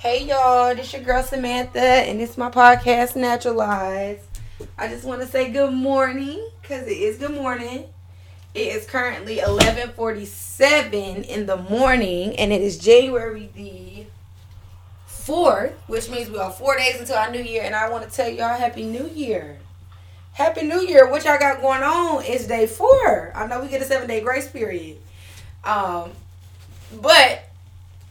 Hey y'all, this your girl Samantha, and is my podcast Naturalize. I just want to say good morning because it is good morning. It is currently 11:47 in the morning, and it is January the fourth, which means we are four days until our new year. And I want to tell y'all Happy New Year. Happy New Year. What y'all got going on is day four. I know we get a seven day grace period. Um, but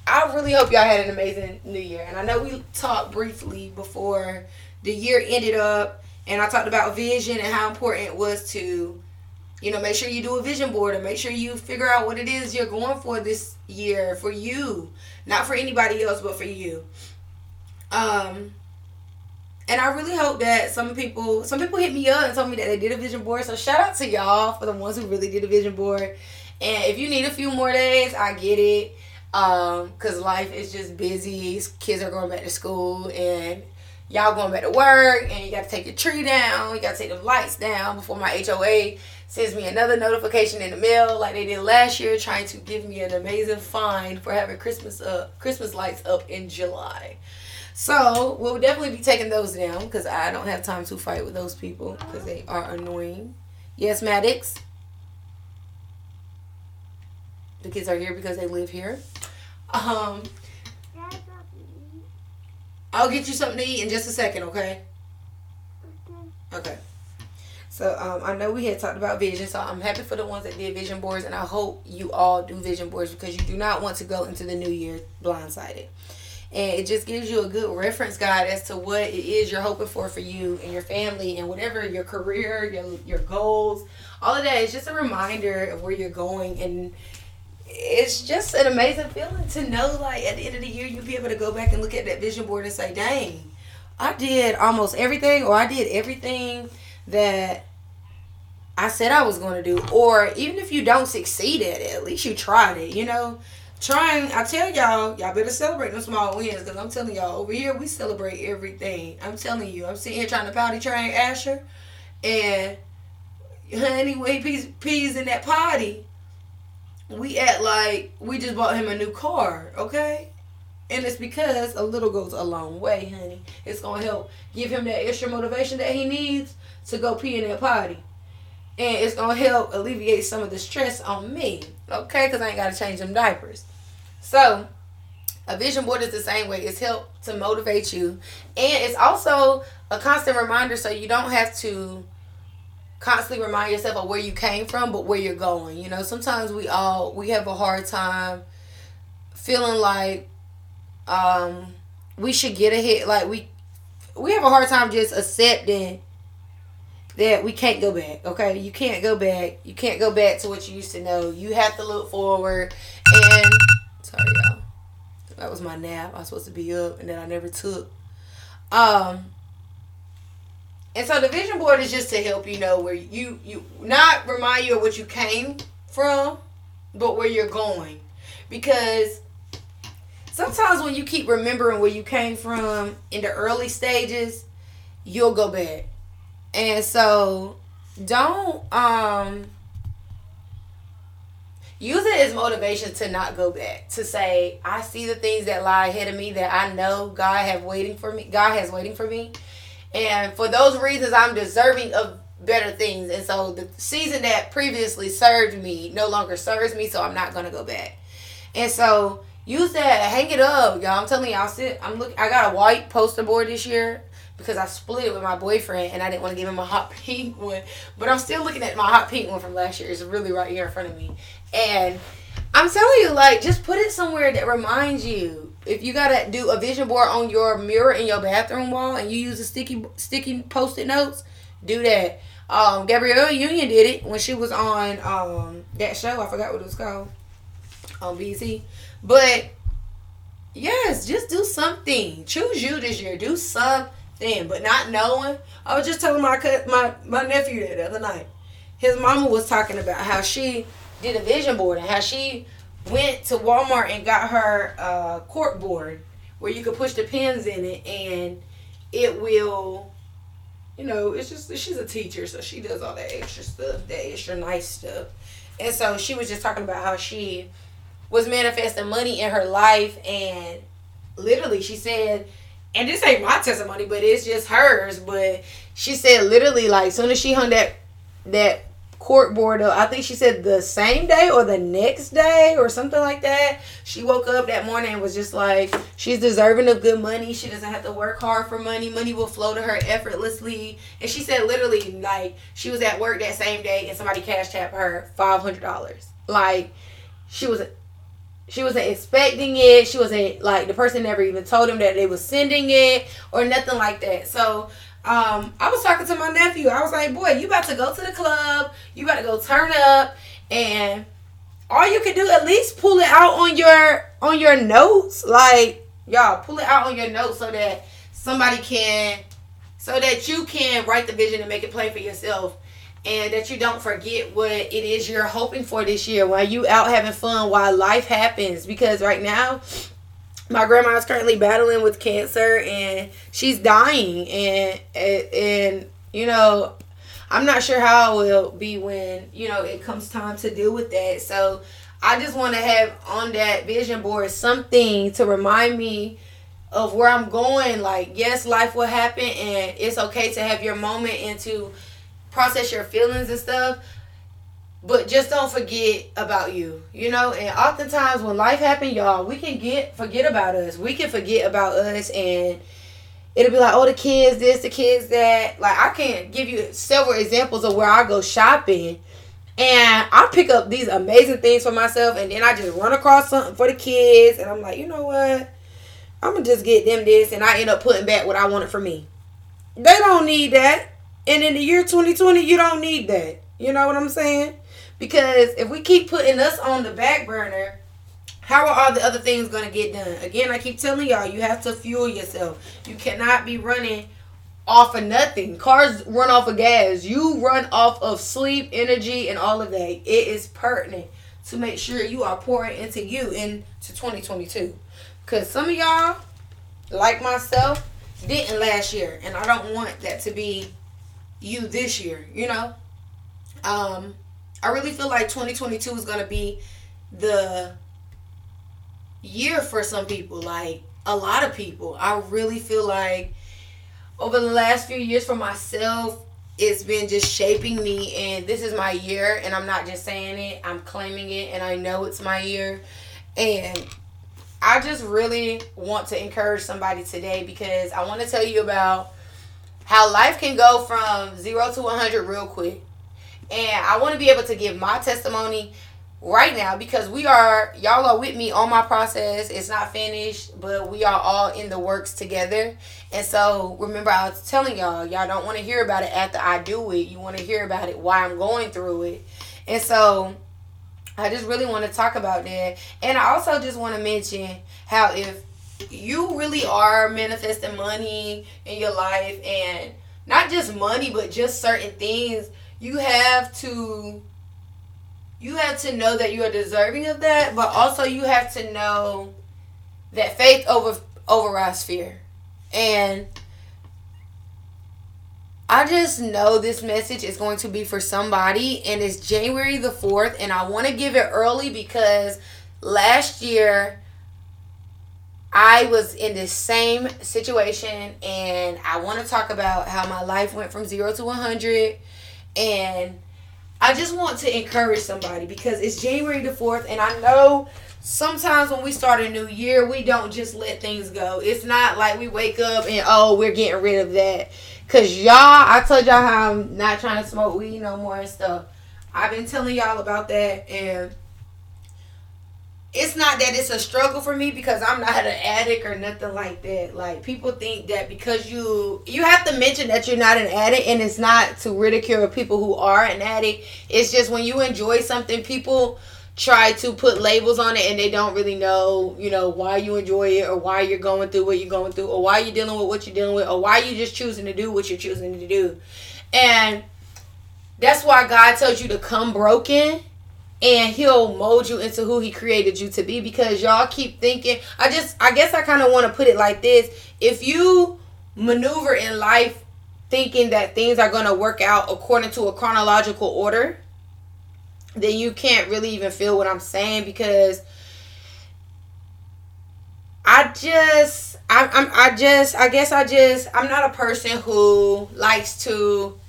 I really hope y'all had an amazing new year. And I know we talked briefly before the year ended up and I talked about vision and how important it was to, you know, make sure you do a vision board and make sure you figure out what it is you're going for this year for you. Not for anybody else, but for you. Um and I really hope that some people some people hit me up and told me that they did a vision board. So shout out to y'all for the ones who really did a vision board. And if you need a few more days, I get it. Um, cause life is just busy. Kids are going back to school and y'all going back to work and you gotta take your tree down, you gotta take the lights down before my HOA sends me another notification in the mail like they did last year trying to give me an amazing fine for having Christmas up Christmas lights up in July. So we'll definitely be taking those down because I don't have time to fight with those people because they are annoying. Yes, Maddox. The kids are here because they live here. Um, I'll get you something to eat in just a second, okay? Okay. So um, I know we had talked about vision, so I'm happy for the ones that did vision boards, and I hope you all do vision boards because you do not want to go into the new year blindsided. And it just gives you a good reference guide as to what it is you're hoping for for you and your family and whatever your career, your your goals, all of that is just a reminder of where you're going and it's just an amazing feeling to know like at the end of the year you'll be able to go back and look at that vision board and say dang i did almost everything or i did everything that i said i was going to do or even if you don't succeed at it at least you tried it you know? Trying i tell y'all y'all better celebrate them small wins because i'm telling y'all over here we celebrate everything. I'm telling you i'm sitting here trying to potty train asher and honey when he pees, pees in that potty we act like we just bought him a new car, okay? And it's because a little goes a long way, honey. It's gonna help give him that extra motivation that he needs to go pee in that potty. And it's gonna help alleviate some of the stress on me, okay? Because I ain't gotta change them diapers. So, a vision board is the same way. It's help to motivate you. And it's also a constant reminder so you don't have to constantly remind yourself of where you came from but where you're going. You know sometimes we all we have a hard time feeling like um we should get ahead. Like we we have a hard time just accepting that we can't go back okay? You can't go back. You can't go back to what you used to know. You have to look forward. And sorry y'all. That was my nap. I was supposed to be up and then i never took um and so the vision board is just to help you know where you you not remind you of what you came from, but where you're going. Because sometimes when you keep remembering where you came from in the early stages, you'll go back. And so don't um use it as motivation to not go back to say i see the things that lie ahead of me that i know god have waiting for me god has waiting for me and for those reasons, I'm deserving of better things. And so the season that previously served me no longer serves me, so I'm not gonna go back. And so use that, hang it up, y'all. I'm telling y'all, sit. I'm look. I got a white poster board this year because I split with my boyfriend and I didn't want to give him a hot pink one. But I'm still looking at my hot pink one from last year. It's really right here in front of me, and I'm telling you, like, just put it somewhere that reminds you if you gotta do a vision board on your mirror in your bathroom wall and you use a sticky sticky post-it notes, do that. Um, Gabrielle Union did it when she was on um, that show. I forgot what it was called on BC. But yes, just do something. Choose you this year. Do something, but not knowing. I was just telling my my my nephew that the other night. His mama was talking about how she did a vision board and how she went to Walmart and got her uh, cork board where you could push the pins in it and it will you know it's just she's a teacher so she does all that extra stuff that extra nice stuff and so she was just talking about how she was manifesting money in her life and literally, she said, and this ain't my testimony, but it's just hers. But she said literally, like, soon as she hung that that court board I think she said the same day or the next day or something like that. She woke up that morning and was just like, she's deserving of good money. She doesn't have to work hard for money. Money will flow to her effortlessly. And she said literally, like, she was at work that same day and somebody Cash App'd her five hundred dollars. Like, she was she wasn't expecting it. She wasn't like the person never even told him that they was sending it or nothing like that. So um, I was talking to my nephew. I was like, boy, you about to go to the club. You about to go turn up, and all you can do at least pull it out on your on your notes, like y'all pull it out on your notes so that somebody can, so that you can write the vision and make it plain for yourself and that you don't forget what it is you're hoping for this year while you out having fun while life happens because right now my grandma is currently battling with cancer and she's dying and and you know i'm not sure how it will be when you know it comes time to deal with that so i just want to have on that vision board something to remind me of where i'm going like yes life will happen and it's okay to have your moment and to process your feelings and stuff. But just don't forget about you, you know. And oftentimes when life happens, y'all, we can get forget about us. We can forget about us, and it'll be like, oh, the kids this, the kids that. Like I can give you several examples of where I go shopping, and I pick up these amazing things for myself, and then I just run across something for the kids, and I'm like, you know what? I'm gonna just get them this, and I end up putting back what I wanted for me. They don't need that. And in the year 2020, you don't need that. You know what I'm saying? Because if we keep putting us on the back burner, how are all the other things going to get done? Again, I keep telling y'all, you have to fuel yourself. You cannot be running off of nothing. Cars run off of gas. You run off of sleep, energy, and all of that. It is pertinent to make sure you are pouring into you into 2022. Because some of y'all, like myself, didn't last year. And I don't want that to be you this year, you know? Um, I really feel like 2022 is going to be the year for some people, like a lot of people. I really feel like over the last few years for myself, it's been just shaping me, and this is my year, and I'm not just saying it, I'm claiming it, and I know it's my year. And I just really want to encourage somebody today because I want to tell you about how life can go from zero to 100 real quick. And I want to be able to give my testimony right now because we are, y'all are with me on my process. It's not finished, but we are all in the works together. And so remember, I was telling y'all, y'all don't want to hear about it after I do it. You want to hear about it while I'm going through it. And so I just really want to talk about that. And I also just want to mention how if you really are manifesting money in your life and not just money but just certain things you have to you have to know that you are deserving of that but also you have to know that faith over overrides fear. And I just know this message is going to be for somebody and it's January the 4th and I want to give it early because last year I was in this same situation and I want to talk about how my life went from 0 to 100 and I just want to encourage somebody because it's January the 4th and I know sometimes when we start a new year, we don't just let things go. It's not like we wake up and oh, we're getting rid of that. Cause y'all, I told y'all how I'm not trying to smoke weed no more and stuff. I've been telling y'all about that and it's not that it's a struggle for me because I'm not an addict or nothing like that. Like people think that because you you have to mention that you're not an addict and it's not to ridicule people who are an addict. It's just when you enjoy something people try to put labels on it and they don't really know, you know, why you enjoy it or why you're going through what you're going through or why you're dealing with what you're dealing with or why you're just choosing to do what you're choosing to do. And that's why God tells you to come broken and he'll mold you into who he created you to be because y'all keep thinking i just i guess i kind of want to put it like this. If you maneuver in life thinking that things are going to work out according to a chronological order then you can't really even feel what i'm saying because I just I'm, I'm I just I guess I just I'm not a person who likes to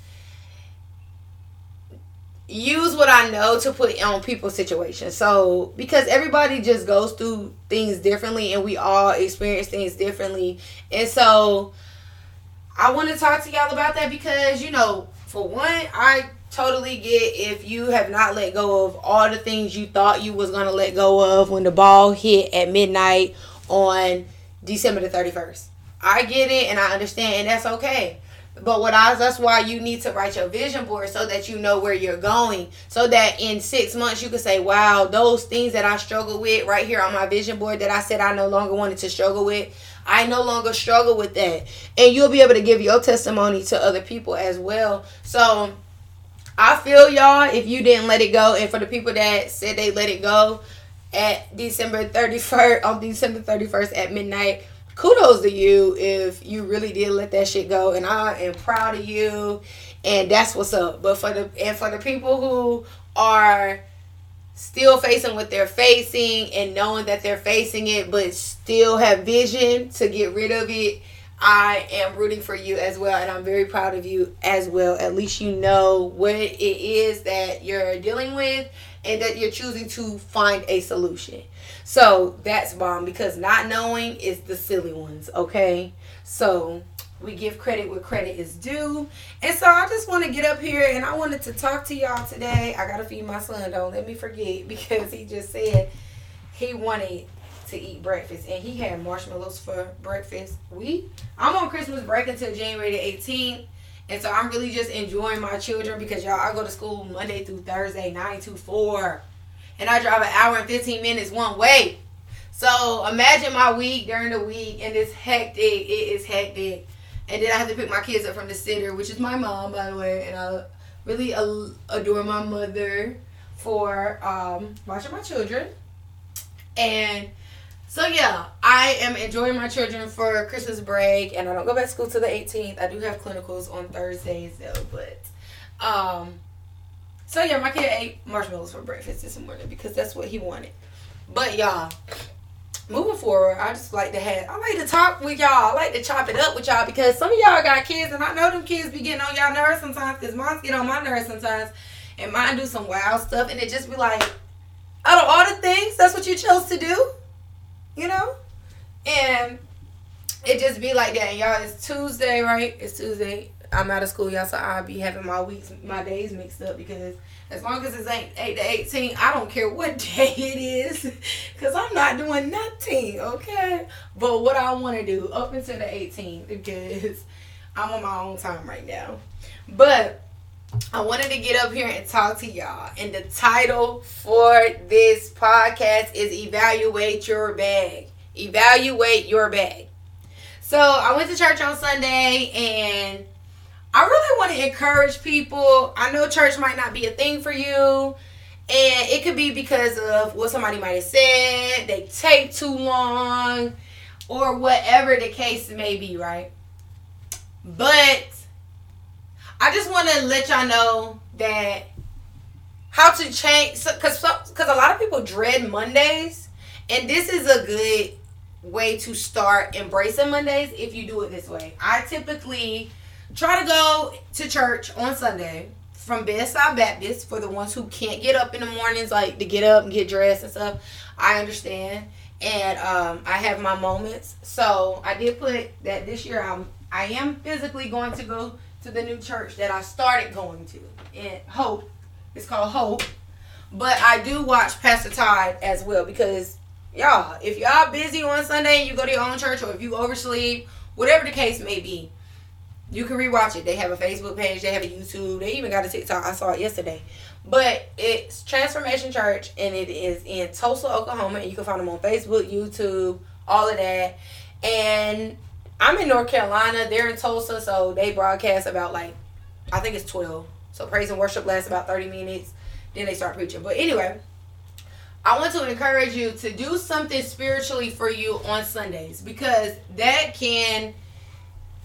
use what I know to put on people's situations. So because everybody just goes through things differently and we all experience things differently. And so I want to talk to y'all about that because you know, for one, I totally get if you have not let go of all the things you thought you was going to let go of when the ball hit at midnight on December the 31st. I get it and I understand and that's okay. But what I that's why you need to write your vision board so that you know where you're going. So that in six months you can say, Wow, those things that I struggle with right here on my vision board that I said I no longer wanted to struggle with. I no longer struggle with that. And you'll be able to give your testimony to other people as well. So I feel y'all if you didn't let it go. And for the people that said they let it go, at December 31st on December 31st at midnight. Kudos to you if you really did let that shit go and I am proud of you and that's what's up. But for the and for the people who are still facing what they're facing and knowing that they're facing it but still have vision to get rid of it, I am rooting for you as well and I'm very proud of you as well. At least you know what it is that you're dealing with and that you're choosing to find a solution. So that's bomb because not knowing is the silly ones, okay? So we give credit where credit is due. And so I just want to get up here and I wanted to talk to y'all today. I got to feed my son, don't let me forget, because he just said he wanted to eat breakfast and he had marshmallows for breakfast. We I'm on Christmas break until January the 18th. And so I'm really just enjoying my children because y'all, I go to school Monday through Thursday, 9 to 4. And I drive an hour and 15 minutes one way. So imagine my week during the week and it's hectic. It is hectic. And then I have to pick my kids up from the center, which is my mom, by the way. And I really adore my mother for um, watching my children. And so yeah, I am enjoying my children for Christmas break, and I don't go back to school till the 18th. I do have clinicals on Thursdays though, but um, so yeah, my kid ate marshmallows for breakfast this morning because that's what he wanted. But y'all, moving forward, I just like to have I like to talk with y'all. I like to chop it up with y'all because some of y'all got kids, and I know them kids be getting on y'all nerves sometimes. Cause moms get on my nerves sometimes, and mine do some wild stuff, and it just be like, out of all the things, that's what you chose to do you know? And it just be like that. And y'all, it's Tuesday, right? It's Tuesday. I'm out of school, y'all, so I'll be having my weeks, my days mixed up because as long as it's ain't 8 to 18, I don't care what day it is because I'm not doing nothing, okay? But what I want to do up until the 18th because I'm on my own time right now. But I wanted to get up here and talk to y'all. And the title for this podcast is Evaluate Your Bag. Evaluate Your Bag. So I went to church on Sunday and I really want to encourage people. I know church might not be a thing for you. And it could be because of what somebody might have said, they take too long, or whatever the case may be, right? But I just want to let y'all know that how to change because because a lot of people dread Mondays, and this is a good way to start embracing Mondays if you do it this way. I typically try to go to church on Sunday from Bedside Baptist for the ones who can't get up in the mornings, like to get up and get dressed and stuff. I understand, and um, I have my moments. So I did put that this year. I'm I am physically going to go to the new church that I started going to in Hope. It's called Hope. But I do watch Pastor Todd as well because y'all, if y'all busy on Sunday and you go to your own church or if you oversleep, whatever the case may be, you can rewatch it. They have a Facebook page, they have a YouTube, they even got a TikTok. I saw it yesterday. But it's Transformation Church and it is in Tulsa, Oklahoma. And you can find them on Facebook, YouTube, all of that. And I'm in North Carolina. They're in Tulsa, so they broadcast about like I think it's twelve. So praise and worship lasts about thirty minutes. Then they start preaching. But anyway, I want to encourage you to do something spiritually for you on Sundays because that can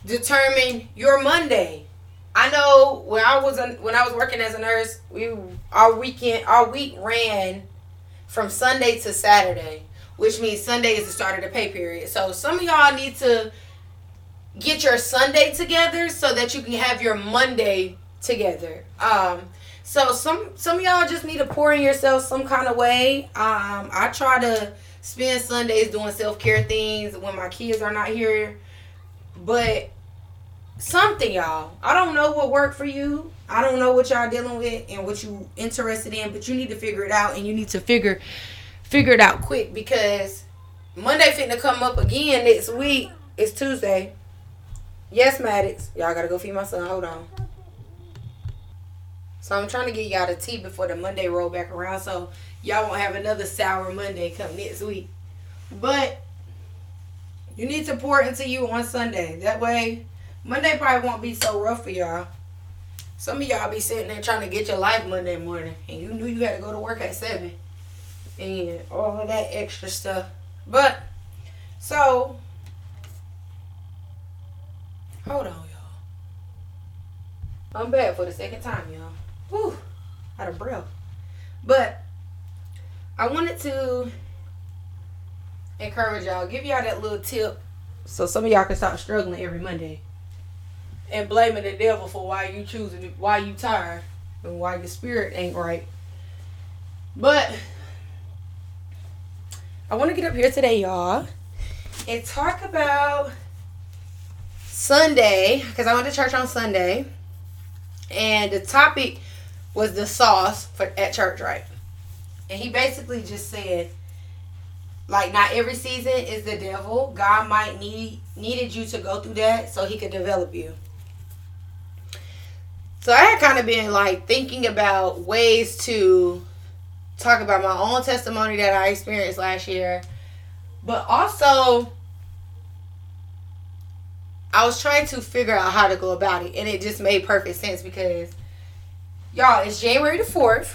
determine your Monday. I know when I was when I was working as a nurse, we our weekend our week ran from Sunday to Saturday which means Sunday is the start of the pay period. So some of y'all need to get your Sunday together so that you can have your Monday together. Um, so some some of y'all just need to pour in yourself some kind of way. Um, I try to spend Sundays doing self care things when my kids are not here, but something y'all. I don't know what worked for you. I don't know what y'all dealing with and what you interested in, but you need to figure it out and you need to figure figure it out quick because Monday finna come up again next week. It's Tuesday. Yes, Maddox. Y'all gotta go feed my son. Hold on. So I'm trying to get y'all the tea before the Monday roll back around so y'all won't have another sour Monday come next week. But you need to pour into you on Sunday. That way Monday probably won't be so rough for y'all. Some of y'all be sitting there trying to get your life Monday morning and you knew you had to go to work at seven and all of that extra stuff. But so hold on, y'all. I'm back for the second time, y'all. Whew, out of breath. But I wanted to encourage y'all, give y'all that little tip so some of y'all can stop struggling every Monday and blaming the devil for why you choosing why you tired and why your spirit ain't right. But I want to get up here today, y'all, and talk about Sunday because I went to church on Sunday, and the topic was the sauce for at church, right? And he basically just said, like, not every season is the devil. God might need needed you to go through that so he could develop you. So I had kind of been like thinking about ways to talk about my own testimony that I experienced last year, but also I was trying to figure out how to go about it, and it just made perfect sense because y'all, it's January the 4th.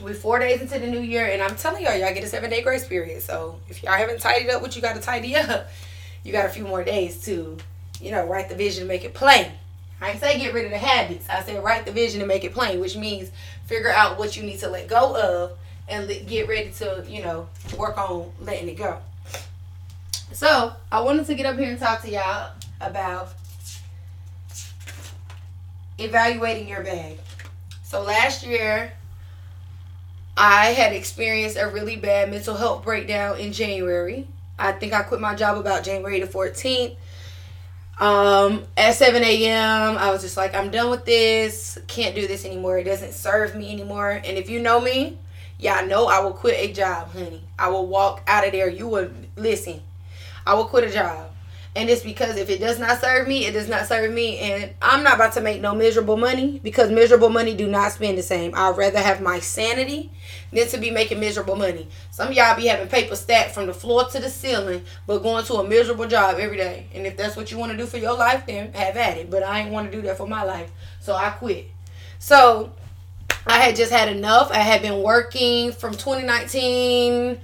We're four days into the new year, and I'm telling y'all, y'all get a seven day grace period. So if y'all haven't tidied up what you got to tidy up, you got a few more days to, you know, write the vision, make it plain. I say get rid of the habits. I said write the vision and make it plain, which means figure out what you need to let go of and get ready to, you know, work on letting it go. So I wanted to get up here and talk to y'all about evaluating your bag. So last year, I had experienced a really bad mental health breakdown in January. I think I quit my job about January the 14th. Um, at 7 a.m., I was just like, I'm done with this. Can't do this anymore. It doesn't serve me anymore. And if you know me, y'all know I will quit a job, honey. I will walk out of there. You will listen. I will quit a job. And it's because if it does not serve me, it does not serve me. And I'm not about to make no miserable money because miserable money do not spend the same. I'd rather have my sanity than to be making miserable money. Some y'all be having paper stacked from the floor to the ceiling, but going to a miserable job every day. And if that's what you want to do for your life, then have at it. But I ain't want to do that for my life. So I quit. So I had just had enough. I had been working from 2019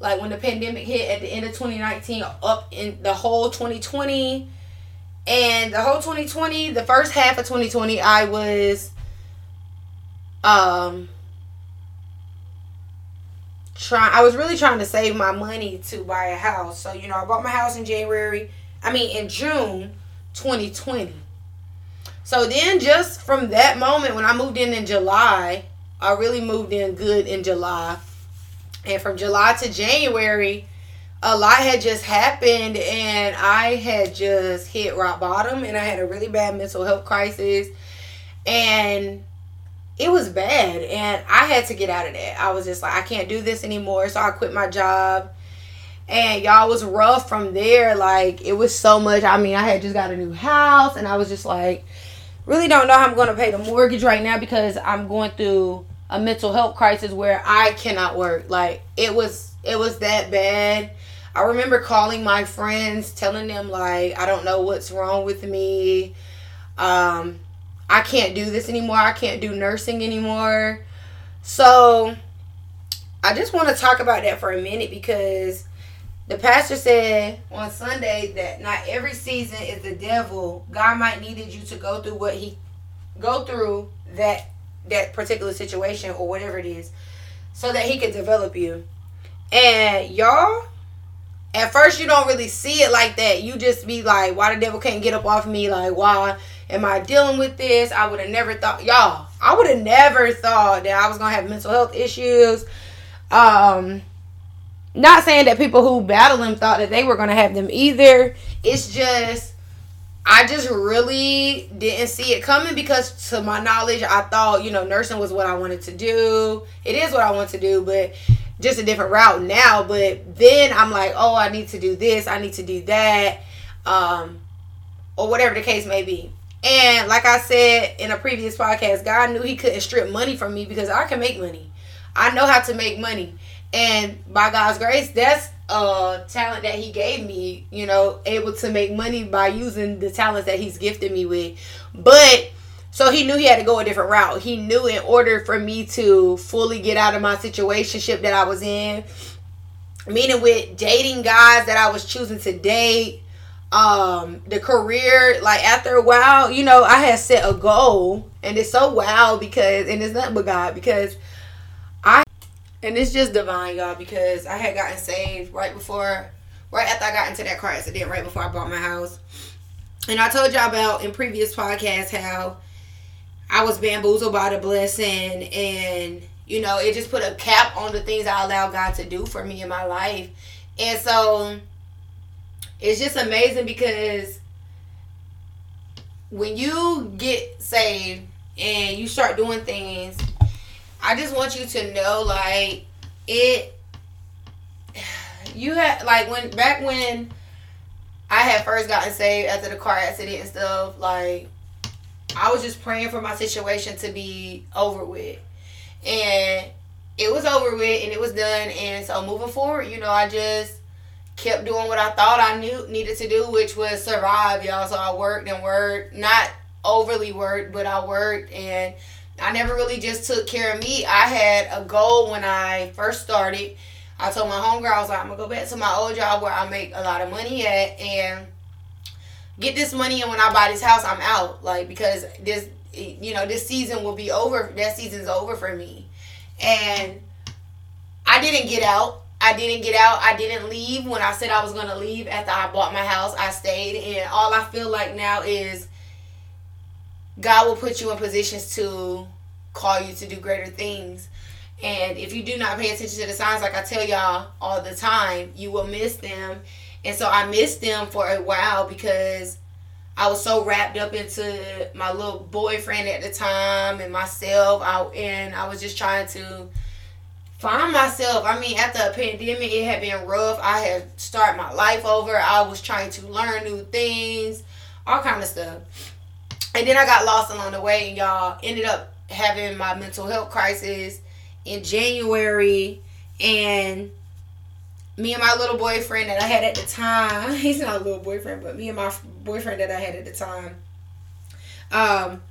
like when the pandemic hit at the end of 2019 up in the whole 2020 and the whole 2020 the first half of 2020 i was um trying i was really trying to save my money to buy a house. So you know i bought my house in january i mean in june 2020 so then just from that moment when i moved in in july i really moved in good in july and from July to January, a lot had just happened and I had just hit rock bottom and I had a really bad mental health crisis and it was bad and I had to get out of that. I was just like I can't do this anymore, so I quit my job. And y'all was rough from there. Like it was so much. I mean, I had just got a new house and I was just like really don't know how I'm going to pay the mortgage right now because I'm going through a mental health crisis where I cannot work. Like it was it was that bad. I remember calling my friends telling them like I don't know what's wrong with me. Um I can't do this anymore. I can't do nursing anymore. So I just want to talk about that for a minute because the pastor said on Sunday that not every season is the devil. God might needed you to go through what he go through that that particular situation or whatever it is so that he could develop you And y'all, at first you don't really see it like that. You just be like, why the devil can't get up off me? Like, why am I dealing with this? I would have never thought, y'all, I would have never thought that I was gonna have mental health issues. Um, not saying that people who battle them thought that they were gonna have them either. It's just I just really didn't see it coming because to my knowledge I thought, you know, nursing was what I wanted to do. It is what I want to do, but just a different route now. But then I'm like, oh, I need to do this, I need to do that. Um or whatever the case may be. And like I said in a previous podcast, God knew he couldn't strip money from me because I can make money. I know how to make money. And by God's grace, that's a talent that He gave me, you know, able to make money by using the talents that He's gifted me with. But so he knew he had to go a different route. He knew in order for me to fully get out of my situationship that I was in, meaning with dating guys that I was choosing to date, um, the career, like after a while, you know, I had set a goal, and it's so wild because, and it's nothing but God because I and it's just divine, y'all, because I had gotten saved right before, right after I got into that car accident, right before I bought my house. And I told y'all about in previous podcasts how I was bamboozled by the blessing and, you know, it just put a cap on the things I allowed God to do for me in my life. And so it's just amazing because when you get saved and you start doing things I just want you to know, like, it. You had like when back when I had first gotten saved after the car accident and stuff. Like, I was just praying for my situation to be over with, and it was over with and it was done. And so moving forward, you know, I just kept doing what I thought I knew needed to do, which was survive, y'all. So I worked and worked, not overly worked, but I worked and I never really just took care of me. I had a goal when I first started. I told my homegirl, I was like, I'm gonna go back to my old job where I make a lot of money at and get this money and when I buy this house I'm out. Like because this you know, this season will be over that season's over for me. And I didn't get out. I didn't get out. I didn't leave when I said I was gonna leave after I bought my house. I stayed and all I feel like now is God will put you in positions to call you to do greater things. And if you do not pay attention to the signs, like I tell y'all all the time, you will miss them. And so I missed them for a while because I was so wrapped up into my little boyfriend at the time and myself. I, and I was just trying to find myself. I mean, after a pandemic, it had been rough. I had started my life over. I was trying to learn new things, all kind of stuff. And then I got lost along the way, and y'all ended up having my mental health crisis in January. And me and my little boyfriend that I had at the time, he's not a little boyfriend, but me and my boyfriend that I had at the time, um,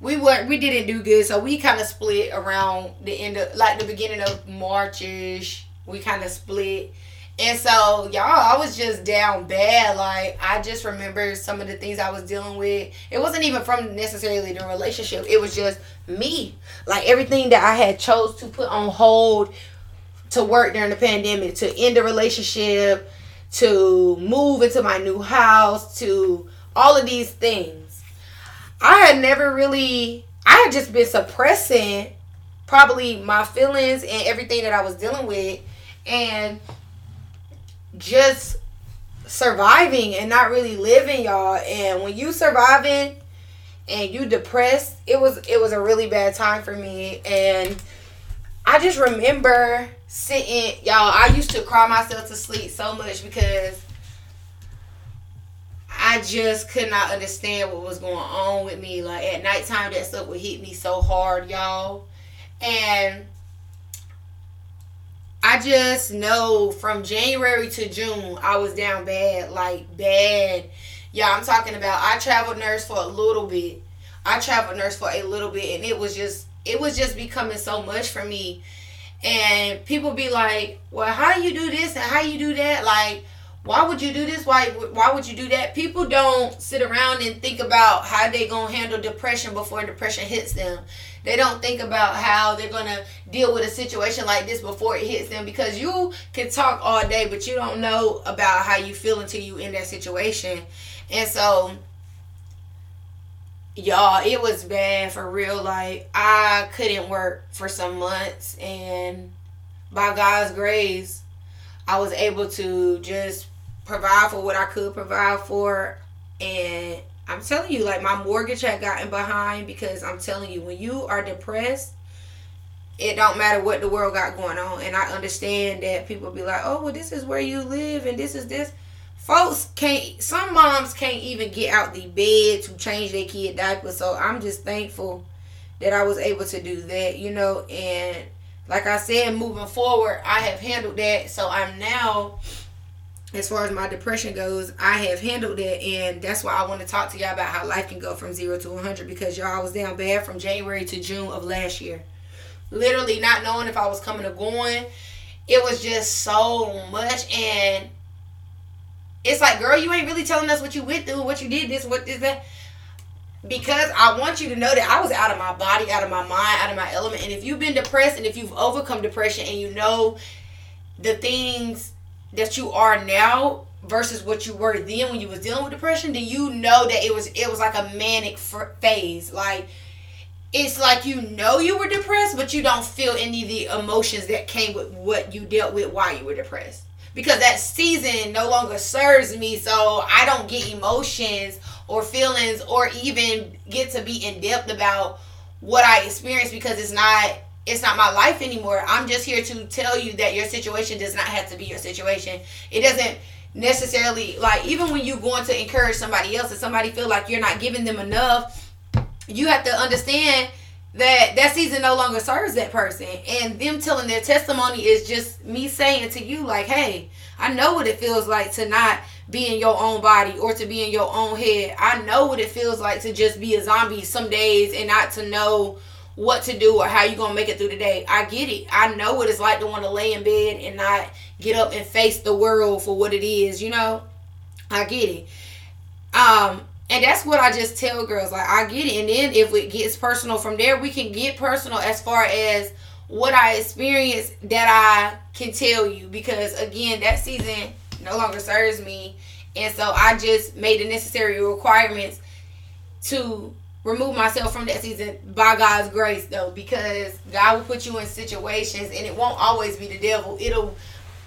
we were we didn't do good, so we kind of split around the end of like the beginning of Marchish. We kind of split, and so, y'all, I was just down bad. Like, I just remember some of the things I was dealing with. It wasn't even from necessarily the relationship. It was just me. Like, everything that I had chose to put on hold to work during the pandemic, to end the relationship, to move into my new house, to all of these things. I had never really, I had just been suppressing probably my feelings and everything that I was dealing with. And just surviving and not really living, y'all. And when you surviving and you depressed, it was it was a really bad time for me. And I just remember sitting, y'all. I used to cry myself to sleep so much because I just could not understand what was going on with me. Like at nighttime, that stuff would hit me so hard, y'all. And I just know from January to June, I was down bad, like bad. Yeah, I'm talking about I traveled nurse for a little bit. I traveled nurse for a little bit, and it was just it was just becoming so much for me. And people be like, "Well, how you do this and how you do that?" Like, why would you do this? Why why would you do that? People don't sit around and think about how they gonna handle depression before depression hits them. They don't think about how they're gonna deal with a situation like this before it hits them because you can talk all day, but you don't know about how you feel until you in that situation. And so y'all, it was bad for real. Like I couldn't work for some months and by God's grace, I was able to just provide for what I could provide for. And I'm telling you, like my mortgage had gotten behind because I'm telling you, when you are depressed, it don't matter what the world got going on. And I understand that people be like, oh, well, this is where you live and this is this. Folks can't, some moms can't even get out the bed to change their kid diapers. So I'm just thankful that I was able to do that, you know. And like I said, moving forward, I have handled that. So I'm now as far as my depression goes, I have handled it, and that's why I want to talk to y'all about how life can go from zero to 100 because y'all was down bad from January to June of last year. Literally not knowing if I was coming or going. It was just so much, and it's like, girl, you ain't really telling us what you went through, what you did, this, what is that. Because I want you to know that I was out of my body, out of my mind, out of my element. And if you've been depressed and if you've overcome depression and you know the things that you are now versus what you were then when you was dealing with depression, then you know that it was it was like a manic phase. Like it's like you know you were depressed, but you don't feel any of the emotions that came with what you dealt with while you were depressed. Because that season no longer serves me, so I don't get emotions or feelings or even get to be in depth about what I experienced because it's not it's not my life anymore. I'm just here to tell you that your situation does not have to be your situation. It doesn't necessarily like even when you're going to encourage somebody else and somebody feel like you're not giving them enough, you have to understand that that season no longer serves that person and them telling their testimony is just me saying to you like hey i know what it feels like to not be in your own body or to be in your own head i know what it feels like to just be a zombie some days and not to know what to do or how you gonna make it through the day. I get it. I know what it's like to want to lay in bed and not get up and face the world for what it is, you know? I get it. Um, and that's what I just tell girls. Like I get it. And then if it gets personal from there, we can get personal as far as what I experienced that I can tell you. Because again, that season no longer serves me. And so I just made the necessary requirements to remove myself from that season by God's grace though because God will put you in situations and it won't always be the devil. It'll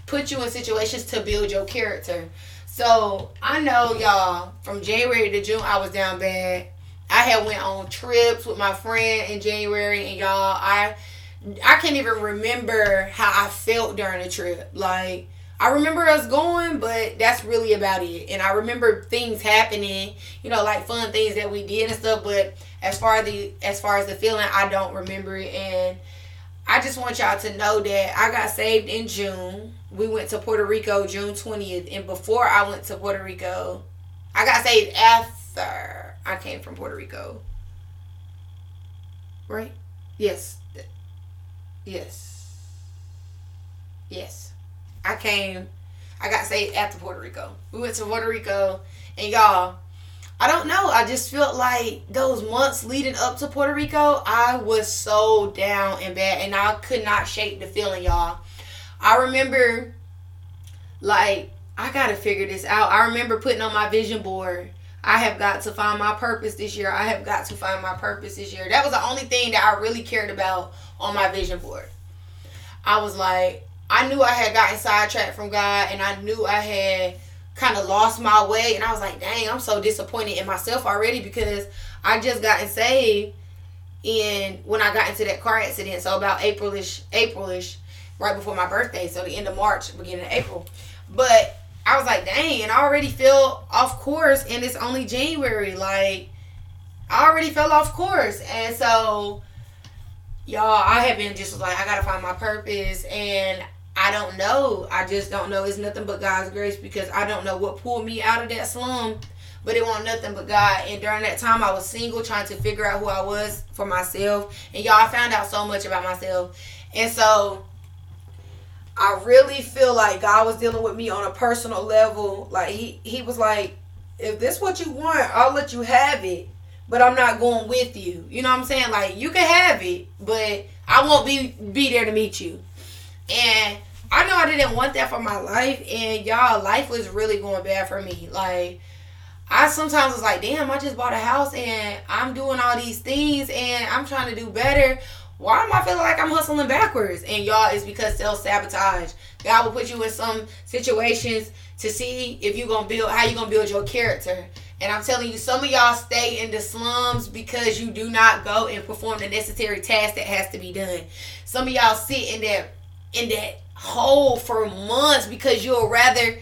put you in situations to build your character. So I know y'all from January to June I was down bad. I had went on trips with my friend in January and y'all I I can't even remember how I felt during the trip. Like I remember us going, but that's really about it. And I remember things happening, you know, like fun things that we did and stuff. But as far as the as far as the feeling, I don't remember it. And I just want y'all to know that I got saved in June. We went to Puerto Rico June twentieth, and before I went to Puerto Rico, I got saved after I came from Puerto Rico. Right? Yes. Yes. Yes. I came, I got saved after Puerto Rico. We went to Puerto Rico, and y'all, I don't know. I just felt like those months leading up to Puerto Rico, I was so down and bad, and I could not shake the feeling, y'all. I remember, like, I gotta figure this out. I remember putting on my vision board. I have got to find my purpose this year. I have got to find my purpose this year. That was the only thing that I really cared about on my vision board. I was like, I knew I had gotten sidetracked from God and I knew I had kind of lost my way and I was like, dang, I'm so disappointed in myself already because I just gotten saved in when I got into that car accident. So about Aprilish, Aprilish, right before my birthday. So the end of March, beginning of April. But I was like, dang, and I already feel off course and it's only January. Like I already fell off course. And so y'all, I have been just like, I gotta find my purpose and I don't know. I just don't know. It's nothing but God's grace because I don't know what pulled me out of that slum. But it wasn't nothing but God. And during that time, I was single, trying to figure out who I was for myself. And y'all, I found out so much about myself. And so, I really feel like God was dealing with me on a personal level. Like he he was like, if this what you want, I'll let you have it, but I'm not going with you. You know what I'm saying? Like you can have it, but I won't be be there to meet you. And I know I didn't want that for my life, and y'all, life was really going bad for me. Like I sometimes was like, damn, I just bought a house and I'm doing all these things and I'm trying to do better why am I feeling like I'm hustling backwards? And y'all, it's because self sabotage. God will put you in some situations to see if you're gonna build how you're gonna build your character. And I'm telling you, some of y'all stay in the slums because you do not go and perform the necessary task that has to be done. Some of y'all sit in that in that hole for months because you'll rather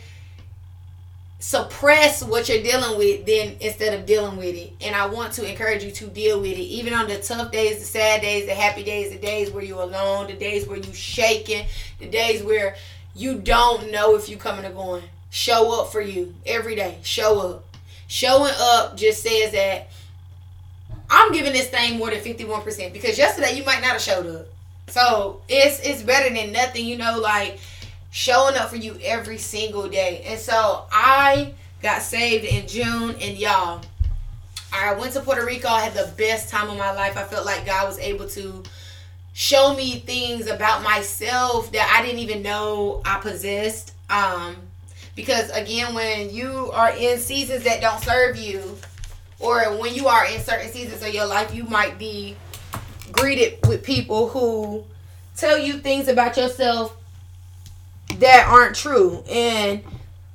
suppress what you're dealing with then instead of dealing with it. And I want to encourage you to deal with it. Even on the tough days, the sad days, the happy days, the days where you're alone, the days where you shaking, the days where you don't know if you're coming or going. Show up for you every day. Show up. Showing up just says that I'm giving this thing more than 51% because yesterday you might not have showed up. So it's it's better than nothing, you know, like showing up for you every single day. And so I got saved in June, and y'all, I went to Puerto Rico. I had the best time of my life. I felt like God was able to show me things about myself that I didn't even know I possessed. Um, because again, when you are in seasons that don't serve you, or when you are in certain seasons of your life, you might be greeted with people who tell you things about yourself that aren't true. And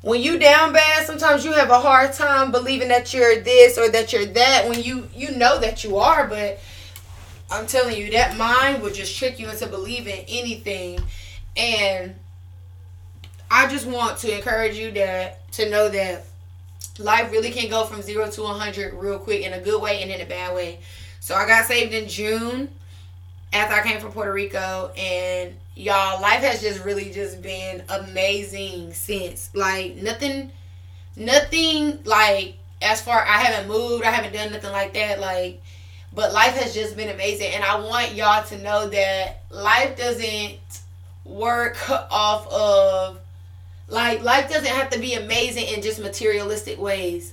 when you down bad, sometimes you have a hard time believing that you're this or that you're that when you you know that you are, but I'm telling you that mind will just trick you into believing anything. And I just want to encourage you that to know that life really can go from 0 to 100 real quick in a good way and in a bad way. So I got saved in June after I came from Puerto Rico and y'all life has just really just been amazing since. Like nothing nothing like as far I haven't moved I haven't done nothing like that like but life has just been amazing and I want y'all to know that life doesn't work off of like life doesn't have to be amazing in just materialistic ways.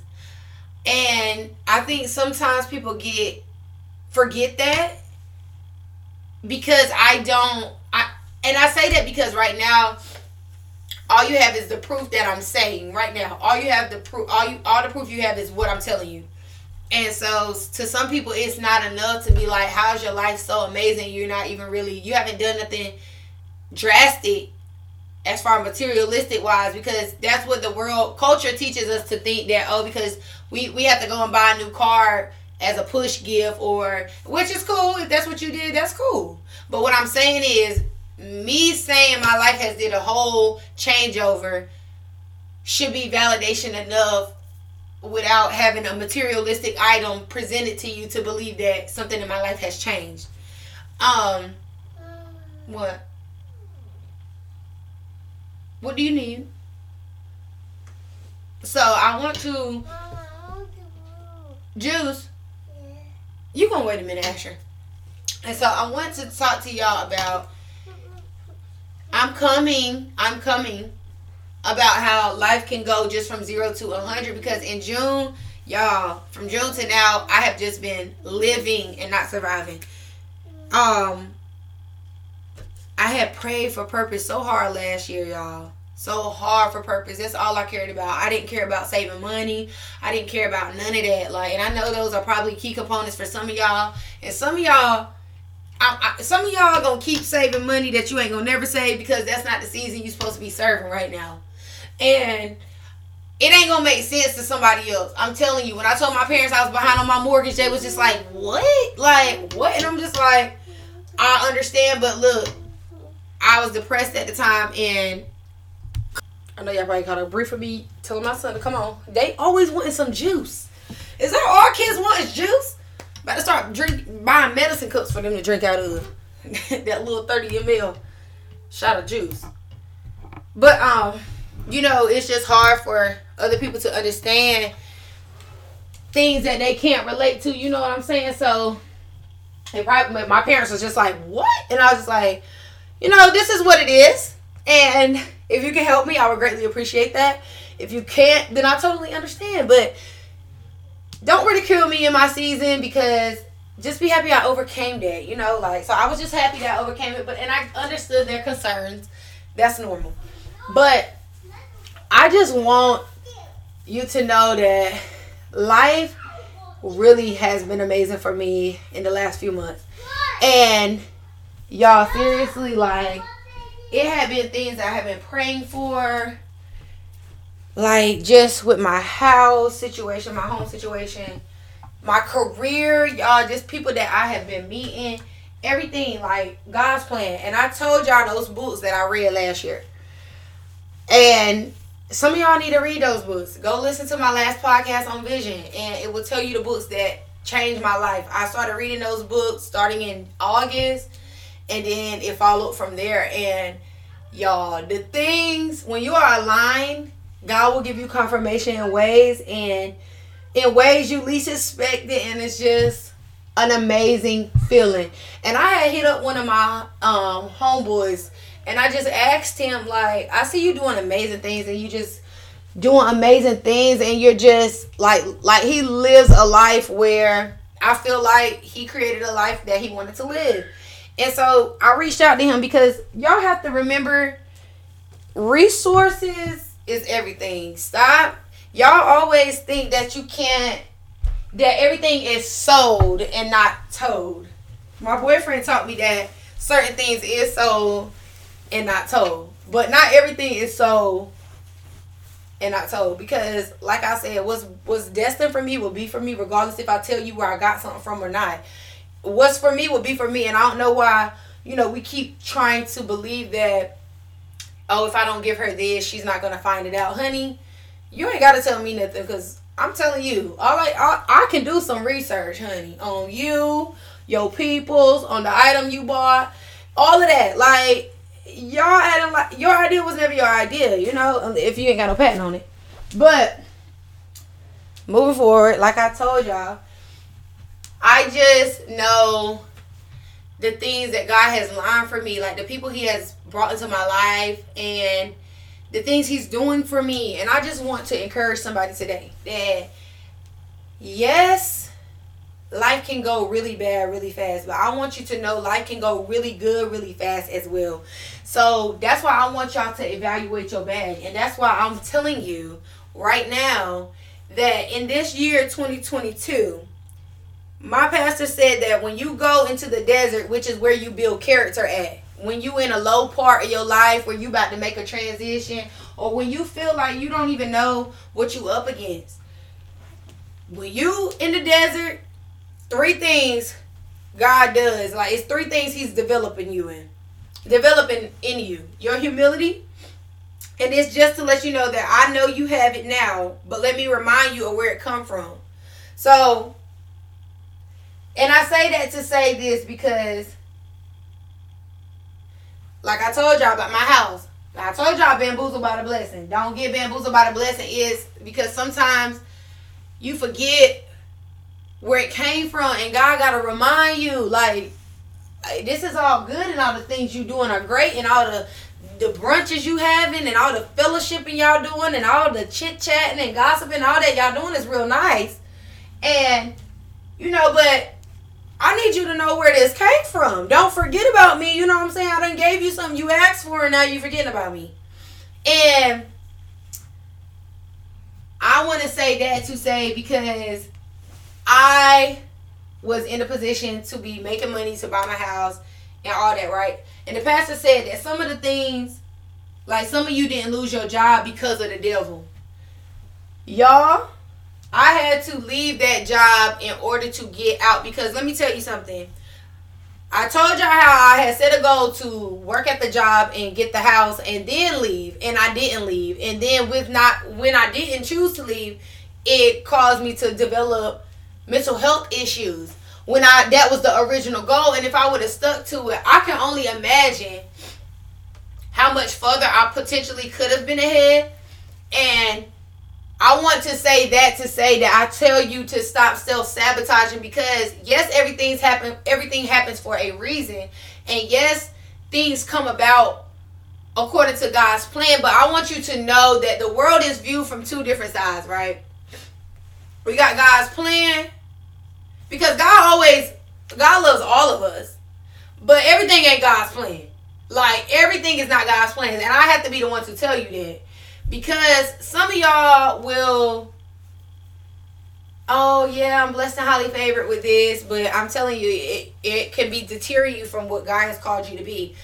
And I think sometimes people get forget that because I don't I and I say that because right now all you have is the proof that I'm saying right now. All you have the proof all you all the proof you have is what I'm telling you. And so to some people it's not enough to be like, How's your life so amazing? You're not even really you haven't done nothing drastic as far materialistic wise because that's what the world culture teaches us to think that oh because we we have to go and buy a new car as a push gift or which is cool. If that's what you did that's cool. But what i'm saying is me saying my life has did a whole changeover should be validation enough without having a materialistic item presented to you to believe that something in my life has changed. Um what? What do you need? So i want to juice you gonna wait a minute, Asher. And so I want to talk to y'all about I'm coming, I'm coming about how life can go just from zero to a hundred because in June, y'all, from June to now, I have just been living and not surviving. Um I had prayed for purpose so hard last year, y'all so hard for purpose. That's all I cared about. I didn't care about saving money. I didn't care about none of that. Like, and I know those are probably key components for some of y'all. And some of y'all, I, I, some of y'all gonna keep saving money that you ain't gonna never save because that's not the season you supposed to be serving right now. And it ain't gonna make sense to somebody else. I'm telling you. When I told my parents I was behind on my mortgage, they was just like, "What? Like what?" And I'm just like, "I understand, but look, I was depressed at the time, and I know y'all probably caught a brief of me telling my son to come on. They always wanting some juice. Is that all kids want is juice? About to start drink buying medicine cups for them to drink out of. that little 30 ml shot of juice. But um, you know, it's just hard for other people to understand things that they can't relate to, you know what I'm saying? So they probably my parents was just like, What? And I was just like, you know, this is what it is And if you can help me, I would greatly appreciate that. If you can't, then I totally understand. But don't ridicule me in my season because just be happy I overcame that, you know, like so I was just happy that I overcame it, but and I understood their concerns. That's normal. But I just want you to know that life really has been amazing for me in the last few months. And y'all seriously like it had been things I have been praying for like just with my house situation, my home situation, my career, y'all, just people that I have been meeting, everything like God's plan. And I told y'all those books that I read last year. And some of y'all need to read those books. Go listen to my last podcast on vision, and it will tell you the books that changed my life. I started reading those books starting in August, and then it followed from there. And y'all, the things when you are aligned, God will give you confirmation in ways and in ways you least expect it, and it's just an amazing feeling. And I had hit up one of my um homeboys and I just asked him, like, I see you doing amazing things and you just doing amazing things and you're just like like he lives a life where I feel like he created a life that he wanted to live. And so I reached out to him because y'all have to remember resources is everything. Stop. Y'all always think that you can't that everything is sold and not told. My boyfriend taught me that certain things is sold and not told. But not everything is sold and not told because like I said, what's what's destined for me will be for me regardless if I tell you where I got something from or not. What's for me will be for me and I don't know why, you know, we keep trying to believe that oh, if I don't give her this, she's not gonna find it out. Honey, you ain't gotta tell me nothing because I'm telling you, all I I can do some research, honey, on you, your peoples, on the item you bought, all of that. Like y'all had like your idea was never your idea, you know, um, if you ain't got no patent on it. But moving forward, like I told y'all, I just know the things that God has lined for me, like the people He has brought into my life, and the things He's doing for me. And I just want to encourage somebody today that yes, life can go really bad really fast but i want you to know life can go really good really fast as well so that's why i want y'all to evaluate your bag and that's why i'm telling you right now that in this year 2022 my pastor said that when you go into the desert which is where you build character at when you in a low part of your life where you about to make a transition or when you feel like you don't even know what you up against when you in the desert three things God does. Like it's three things He's developing you in. Developing in you. Your humility. And it's just to let you know that I know you have it now, but let me remind you of where it come from. So, and I say that to say this because, like I told y'all about my house. I told y'all bamboozled by the blessing. Don't get bamboozled by the blessing is because sometimes you forget where it came from, and God got to remind you, like, eh, this is all good, and all the things you doing are great, and all the the brunches you having, and all the fellowshipping y'all doing, and all the chit chatting and gossiping, all that y'all doing is real nice, and you know, but I need you to know where this came from. Don't forget about me. You know what I'm saying? I done gave you something you asked for, and now you forgetting about me. And I want to say that to say because I was in a position to be making money to buy my house and all that, right? And the pastor said that some of the things, like some of you didn't lose your job because of the devil. Y'all, I had to leave that job in order to get out because let me tell you something. I told y'all how I had set a goal to work at the job and get the house and then leave, and I didn't leave. And then with not when I didn't choose to leave, it caused me to develop mental health issues when I that was the original goal. And if I would have stuck to it, I can only imagine how much further I potentially could have been ahead. And I want to say that to say that I tell you to stop self sabotaging because yes, everything's happen everything happens for a reason. And yes, things come about according to God's plan. But I want you to know that the world is viewed from two different sides, right? We got God's plan because God always God loves all of us, but everything ain't God's plan. Like everything is not God's plan, and I have to be the one to tell you that because some of y'all will. Oh yeah, I'm blessed and highly favored with this, but I'm telling you, it, it can be deterring you from what God has called you to be.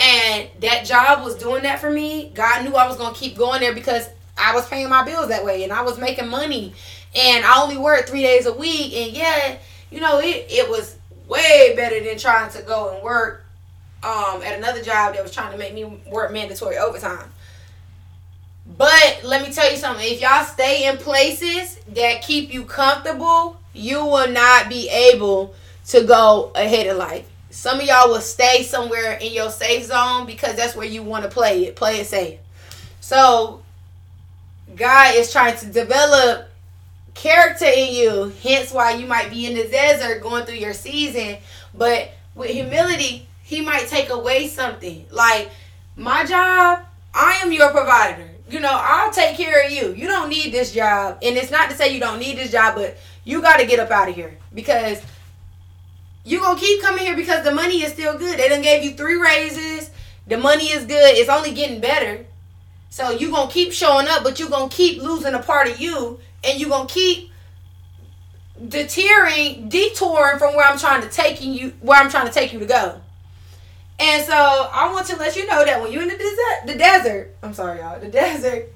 And that job was doing that for me. God knew I was gonna keep going there because I was paying my bills that way and I was making money. And I only worked three days a week. And yeah, you know, it, it was way better than trying to go and work um, at another job that was trying to make me work mandatory overtime. But let me tell you something. If y'all stay in places that keep you comfortable, you will not be able to go ahead in life. Some of y'all will stay somewhere in your safe zone because that's where you want to play it. Play it safe. So God is trying to develop character in you. Hence why you might be in the desert going through your season. But with humility, he might take away something. Like my job, I am your provider. You know, I'll take care of you. You don't need this job. And it's not to say you don't need this job, but you got to get up out of here because you gonna keep coming here because the money is still good. They done gave you three raises. The money is good. It's only getting better. So you gonna keep showing up, but you gonna keep losing a part of you, and you gonna keep deterring, detouring from where I'm trying to take you, where I'm trying to take you to go. And so I want to let you know that when you're in the desert, the desert, I'm sorry, y'all, the desert,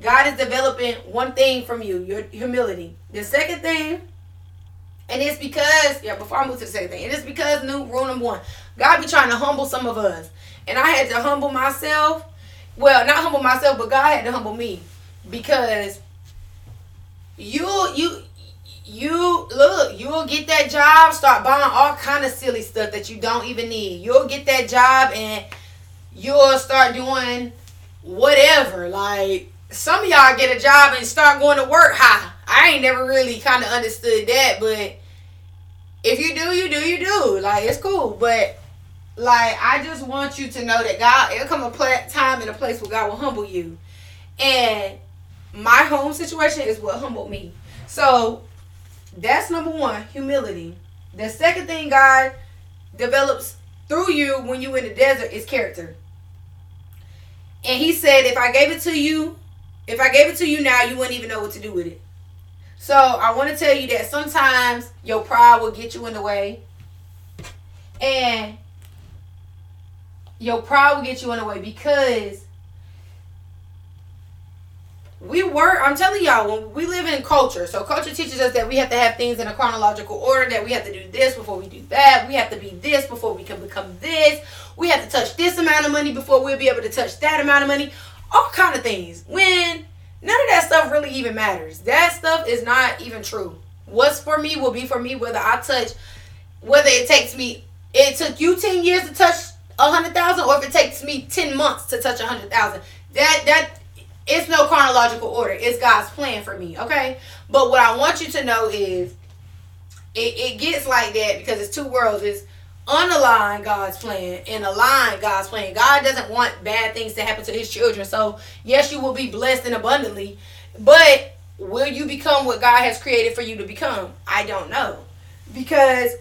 God is developing one thing from you, your humility. The second thing and it's because, yeah, before I move to the second thing, and it is because new rule number one, God be trying to humble some of us. And I had to humble myself. Well, not humble myself, but God had to humble me. Because you you you look, you'll get that job, start buying all kind of silly stuff that you don't even need. You'll get that job and you'll start doing whatever. Like some of y'all get a job and start going to work high. I ain't never really kind of understood that, but if you do, you do, you do. Like it's cool, but like I just want you to know that God, it'll come a time and a place where God will humble you, and my home situation is what humbled me. So that's number one, humility. The second thing God develops through you when you in the desert is character. And he said, if I gave it to you, if I gave it to you now, you wouldn't even know what to do with it. So I want to tell you that sometimes your pride will get you in the way. And your pride will get you in the way because we work i'm telling y'all when we live in culture so culture teaches us that we have to have things in a chronological order that we have to do this before we do that we have to be this before we can become this we have to touch this amount of money before we'll be able to touch that amount of money all kind of things when none of that stuff really even matters. That stuff is not even true. What's for me will be for me whether I touch whether it takes me it took you 10 years to touch a hundred thousand or if it takes me 10 months to touch a hundred thousand. That that it's no chronological order. It's God's plan for me, okay? But what I want you to know is it, it gets like that because it's two worlds. It's unalign God's plan and align God's plan. God doesn't want bad things to happen to his children. So, yes, you will be blessed and abundantly, but will you become what God has created for you to become? I don't know. Because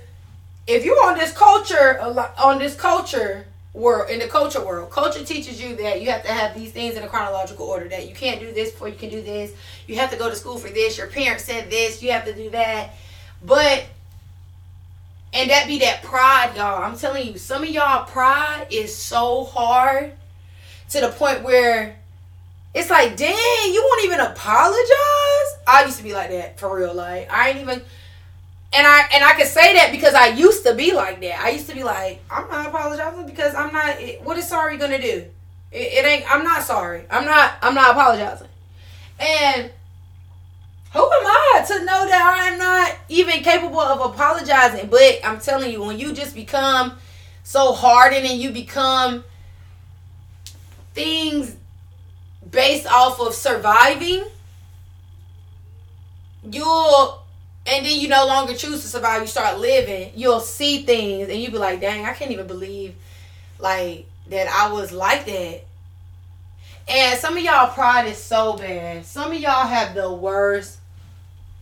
if you're on this culture on this culture world in the culture world, culture teaches you that you have to have these things in a chronological order that you can't do this before you can do this. You have to go to school for this. Your parents said this, you have to do that. But and that be that pride, y'all. I'm telling you, some of y'all pride is so hard to the point where it's like, dang, you won't even apologize. I used to be like that for real. Like I ain't even and I and I can say that because I used to be like that. I used to be like, I'm not apologizing because I'm not. What is sorry gonna do? It, it ain't. I'm not sorry. I'm not. I'm not apologizing. And who am I to know that I am not even capable of apologizing? But I'm telling you, when you just become so hardened and you become things based off of surviving, you'll and then you no longer choose to survive, you start living, you'll see things and you be like, dang, I can't even believe like that I was like that. And some of y'all pride is so bad. Some of y'all have the worst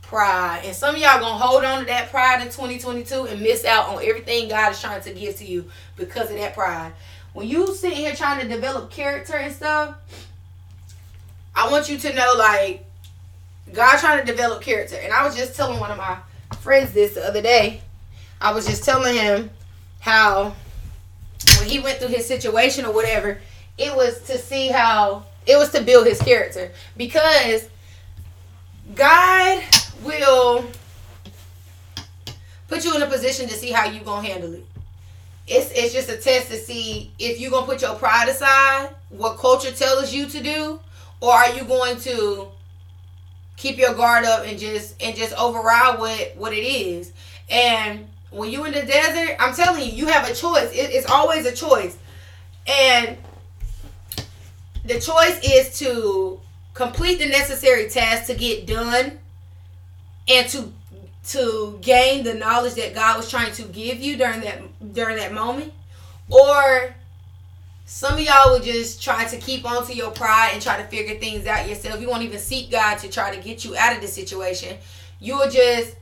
pride. And some of y'all gonna hold on to that pride in 2022 and miss out on everything God is trying to give to you because of that pride. When you sit here trying to develop character and stuff, I want you to know like God trying to develop character. And I was just telling one of my friends this the other day. I was just telling him how when he went through his situation or whatever, it was to see how it was to build his character because God will put you in a position to see how you gonna handle it. It's it's just a test to see if you're gonna put your pride aside, what culture tells you to do, or are you going to keep your guard up and just and just override what what it is. And when you in the desert, I'm telling you, you have a choice. It, it's always a choice, and the choice is to complete the necessary tasks to get done and to to gain the knowledge that God was trying to give you during that during that moment or some of y'all will just try to keep on to your pride and try to figure things out yourself. You won't even seek God to try to get you out of the situation. You will just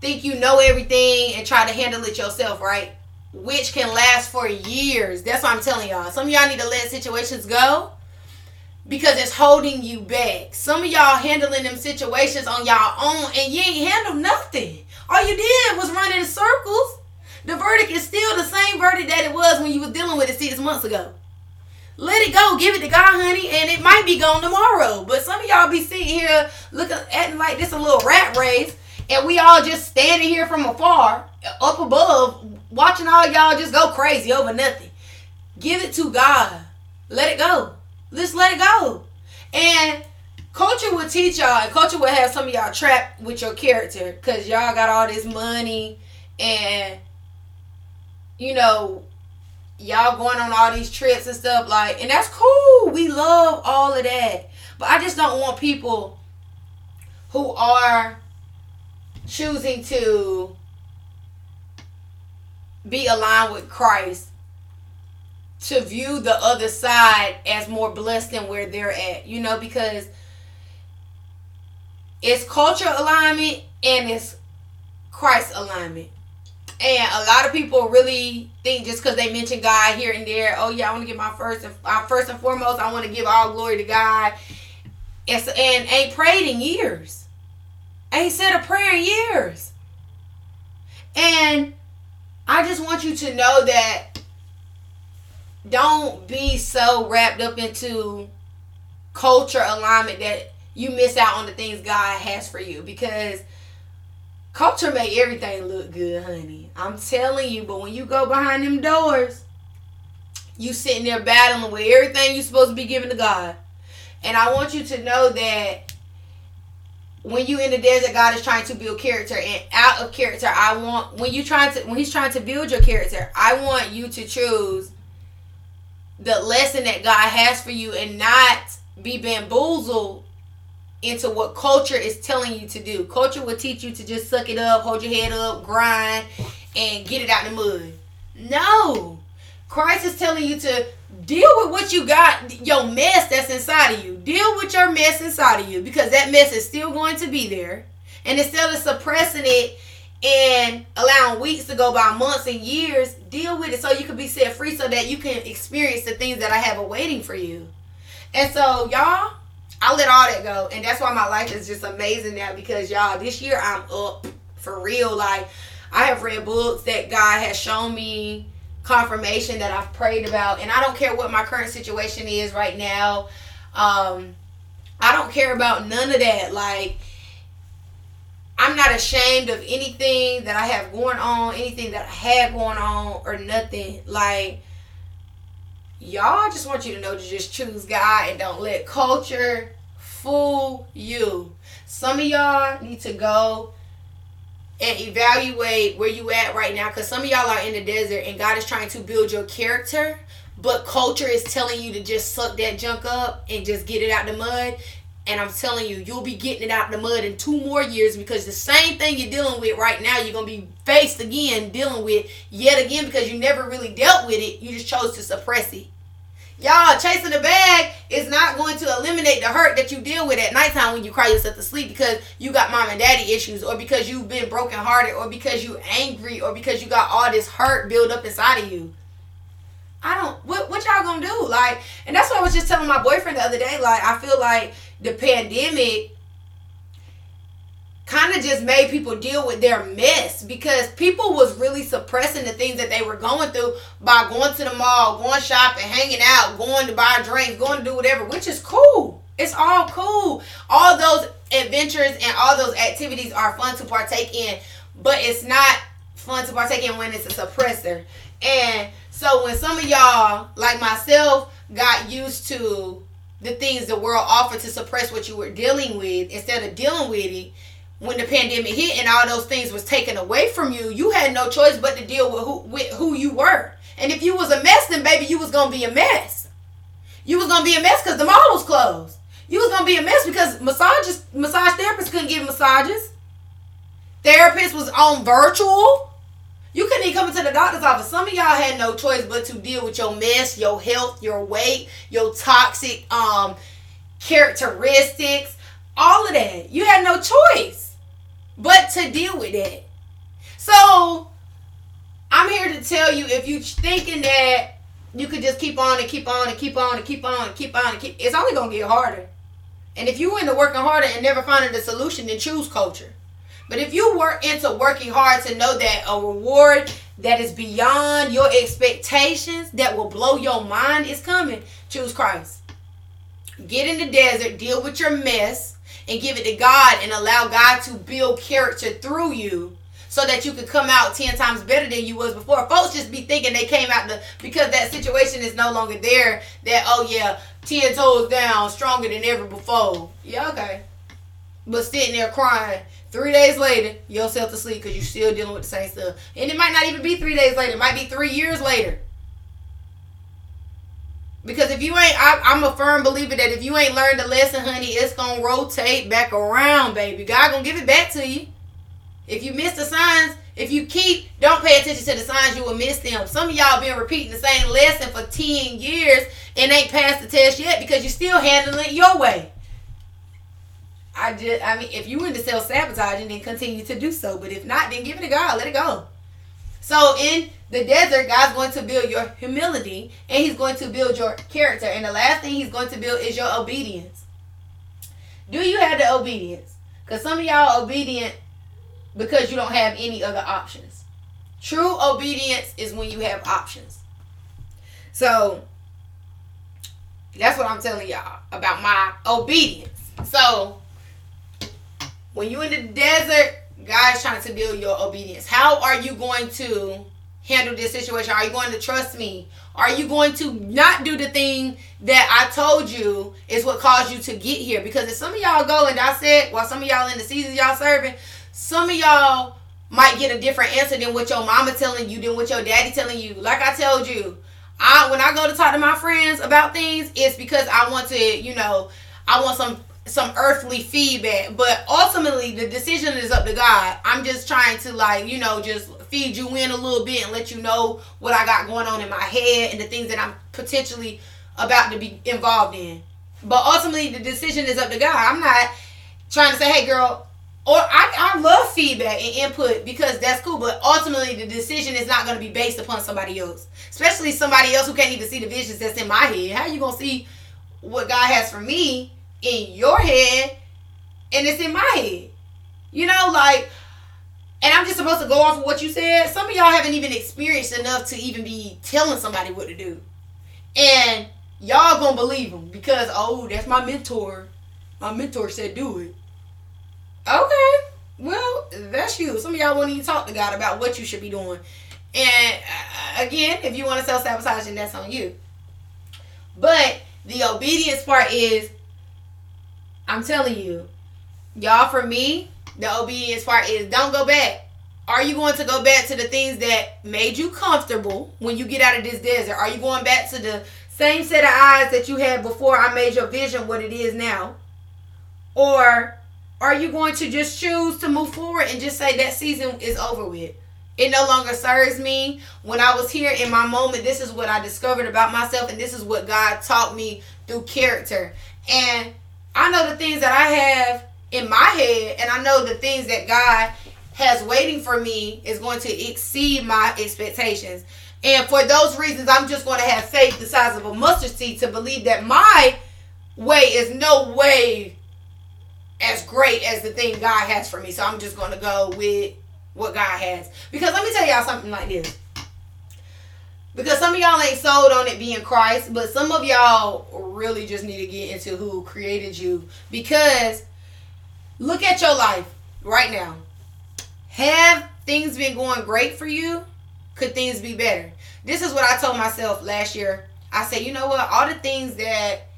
think you know everything and try to handle it yourself, right? Which can last for years. That's what I'm telling y'all. Some of y'all need to let situations go because it's holding you back. Some of y'all handling them situations on y'all own and you ain't handled nothing. All you did was run in circles. The verdict is still the same verdict that it was when you was dealing with it six months ago. Let it go. Give it to God, honey, and it might be gone tomorrow. But some of y'all be sitting here looking at like this a little rat race, and we all just standing here from afar, up above, watching all y'all just go crazy over nothing. Give it to God. Let it go. Just let it go. And culture will teach y'all, and culture will have some of y'all trapped with your character because y'all got all this money and you know y'all going on all these trips and stuff like and that's cool. We love all of that. But i just don't want people who are choosing to be aligned with christ to view the other side as more blessed than where they're at you know because it's culture alignment and it's christ alignment and a lot of people really think just because they mention God here and there, oh yeah, I want to give my first and uh, first and foremost, I want to give all glory to God. And, and ain't prayed in years. Ain't said a prayer in years. And I just want you to know that don't be so wrapped up into culture alignment that you miss out on the things God has for you because Culture make everything look good, honey. I'm telling you, but when you go behind them doors, you sitting there battling with everything you're supposed to be giving to God. And I want you to know that when you in the desert, God is trying to build character, and out of character, I want when you trying to when He's trying to build your character, I want you to choose the lesson that God has for you, and not be bamboozled into what culture is telling you to do. Culture will teach you to just suck it up, hold your head up, grind, and get it out the mud. No. Christ is telling you to deal with what you got, your mess that's inside of you. Deal with your mess inside of you because that mess is still going to be there. And instead of suppressing it and allowing weeks to go by, months and years, deal with it so you can be set free so that you can experience the things that I have awaiting for you. And so, y'all, I let all that go, and that's why my life is just amazing now. Because y'all, this year I'm up for real. Like I have read books that God has shown me confirmation that I've prayed about, and I don't care what my current situation is right now. Um, I don't care about none of that. Like I'm not ashamed of anything that I have going on, anything that I had going on, or nothing. Like y'all just want you to know to just choose God and don't let culture fool you. Some of y'all need to go and evaluate where you at right now because some of y'all are in the desert and God is trying to build your character, but culture is telling you to just suck that junk up and just get it out the mud. And I'm telling you, you'll be getting it out the mud in two more years because the same thing you're dealing with right now, you're going to be faced again dealing with yet again because you never really dealt with it. You just chose to suppress it. Y'all chasing the bag is not going to eliminate the hurt that you deal with at nighttime when you cry yourself to sleep because you got mom and daddy issues or because you've been broken hearted or because you angry or because you got all this hurt built up inside of you. I don't what what y'all gonna do? Like and that's what I was just telling my boyfriend the other day. Like I feel like the pandemic kind of just made people deal with their mess because people was really suppressing the things that they were going through by going to the mall, going shopping, hanging out, going to buy drinks, going to do whatever, which is cool. It's all cool. All those adventures and all those activities are fun to partake in, but it's not fun to partake in when it's a suppressor. And so when some of y'all, like myself, got used to the things the world offered to suppress what you were dealing with instead of dealing with it, when the pandemic hit and all those things was taken away from you, you had no choice but to deal with who with who you were. And if you was a mess, then baby, you was gonna be a mess. You was gonna be a mess because the mall was closed. You was gonna be a mess because massages, massage therapists couldn't give massages. Therapists was on virtual. You couldn't even come into the doctor's office. Some of y'all had no choice but to deal with your mess, your health, your weight, your toxic um characteristics, all of that. You had no choice but to deal with that. So I'm here to tell you if you're thinking that you could just keep on and keep on and keep on and keep on and keep on and keep it's only gonna get harder. And if you into working harder and never finding the solution, then choose culture. But if you work into working hard to know that a reward that is beyond your expectations, that will blow your mind is coming, choose Christ. Get in the desert, deal with your mess, and give it to God and allow God to build character through you so that you could come out 10 times better than you was before. Folks just be thinking they came out the because that situation is no longer there that oh yeah, 10 toes down, stronger than ever before. Yeah, okay. But sitting there crying Three days later, you'll yourself to sleep because you're still dealing with the same stuff. And it might not even be three days later. It might be three years later. Because if you ain't, I, am a firm believer that if you ain't learned the lesson, honey, it's gonna rotate back around, baby. God gonna give it back to you. If you miss the signs, if you keep, don't pay attention to the signs, you will miss them. Some of y'all been repeating the same lesson for 10 years and ain't passed the test yet because you're still handling it your way. I just, I mean, if you into self sabotaging, then continue to do so. But if not, then give it to God. Let it go. So in the desert, God's going to build your humility and He's going to build your character. And the last thing He's going to build is your obedience. Do you have the obedience? Because some of y'all obedient because you don't have any other options. True obedience is when you have options. So that's what I'm telling y'all about my obedience. So when you're in the desert, God's trying to build your obedience. How are you going to handle this situation? Are you going to trust me? Are you going to not do the thing that I told you is what caused you to get here? Because if some of y'all go and I said, while some of y'all in the season y'all serving, some of y'all might get a different answer than what your mama telling you, than what your daddy telling you. Like I told you, I when I go to talk to my friends about things, it's because I want to, you know, I want some some earthly feedback but ultimately the decision is up to god. I'm just trying to like you know just feed you in a little bit and let you know what i got going on in my head and the things that i'm potentially about to be involved in. But ultimately the decision is up to god. I'm not trying to say hey girl or I, I love feedback and input because that's cool but ultimately the decision is not going to be based upon somebody else especially somebody else who can't even see the visions that's in my head. How you going to see what god has for me in your head and it's in my head. You know, like, and I'm just supposed to go off of what you said. Some of y'all haven't even experienced enough to even be telling somebody what to do. And y'all gonna believe them because, oh, that's my mentor. My mentor said do it. Okay. Well, that's you. Some of y'all won't even talk to God about what you should be doing. And uh, again, if you want to self sabotage, then that's on you. But the obedience part is I'm telling you, y'all, for me, the obedience part is don't go back. Are you going to go back to the things that made you comfortable when you get out of this desert? Are you going back to the same set of eyes that you had before I made your vision what it is now? Or are you going to just choose to move forward and just say that season is over with? It no longer serves me. When I was here in my moment, this is what I discovered about myself, and this is what God taught me through character. And I know the things that I have in my head, and I know the things that God has waiting for me is going to exceed my expectations. And for those reasons, I'm just going to have faith the size of a mustard seed to believe that my way is no way as great as the thing God has for me. So I'm just going to go with what God has. Because let me tell y'all something like this. Because some of y'all ain't sold on it being Christ, but some of y'all really just need to get into who created you. Because look at your life right now. Have things been going great for you? Could things be better? This is what I told myself last year. I said, you know what? All the things that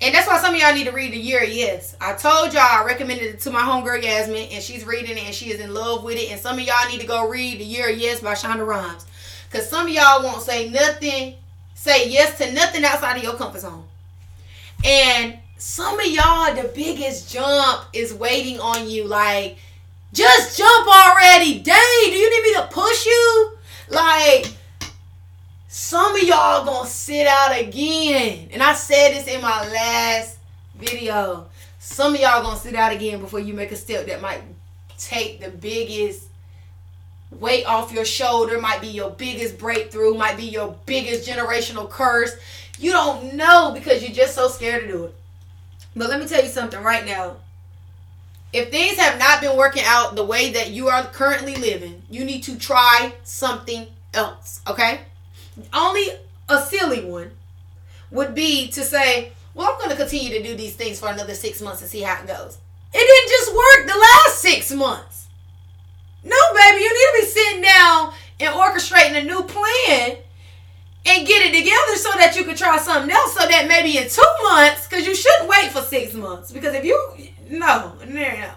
and that's why some of y'all need to read the year yes. I told y'all I recommended it to my homegirl Yasmin, and she's reading it and she is in love with it. And some of y'all need to go read the year yes by Shonda Rhimes. Cause some of y'all won't say nothing, say yes to nothing outside of your comfort zone. And some of y'all, the biggest jump is waiting on you. Like, just jump already. Dang, do you need me to push you? Like, some of y'all gonna sit out again. And I said this in my last video. Some of y'all gonna sit out again before you make a step that might take the biggest weight off your shoulder, might be your biggest breakthrough, might be your biggest generational curse. You don't know because you're just so scared to do it. But let me tell you something right now. If things have not been working out the way that you are currently living, you need to try something else, okay? only a silly one would be to say, well, I'm going to continue to do these things for another six months and see how it goes. It didn't just work the last six months. No, baby, you need to be sitting down and orchestrating a new plan and get it together so that you can try something else so that maybe in two months, because you shouldn't wait for six months. Because if you, no, no, no.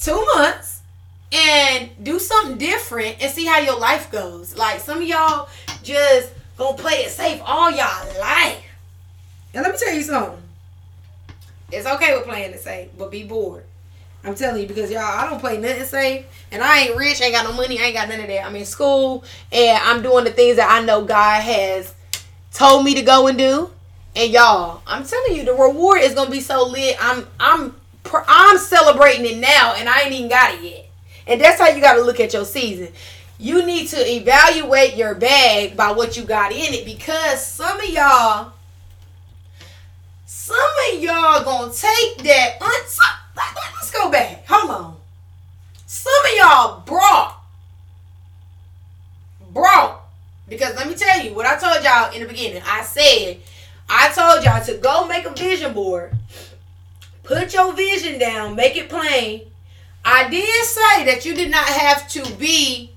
Two months, and do something different and see how your life goes. Like some of y'all just gonna play it safe all y'all life. And let me tell you something. It's okay with playing it safe, but be bored. I'm telling you because y'all, I don't play nothing safe, and I ain't rich, ain't got no money, I ain't got none of that. I'm in school, and I'm doing the things that I know God has told me to go and do. And y'all, I'm telling you, the reward is gonna be so lit. I'm I'm I'm celebrating it now, and I ain't even got it yet. And that's how you got to look at your season. You need to evaluate your bag by what you got in it because some of y'all, some of y'all gonna take that. Let's go back. Hold on. Some of y'all brought, brought, because let me tell you what I told y'all in the beginning. I said, I told y'all to go make a vision board, put your vision down, make it plain, I did say that you did not have to be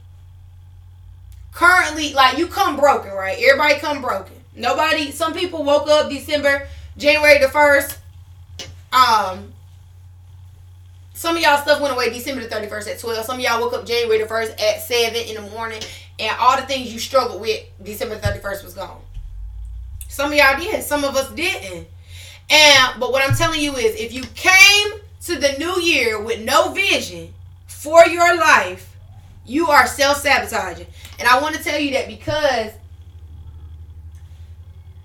currently like you come broken, right? Everybody come broken. Nobody. Some people woke up December, January the first. Um. Some of y'all stuff went away December the 31st at 12. Some of y'all woke up January the 1st at 7 in the morning. And all the things you struggled with December 31st was gone. Some of y'all did. Some of us didn't. And but what I'm telling you is if you came to the new year with no vision for your life, you are self sabotaging. And I want to tell you that because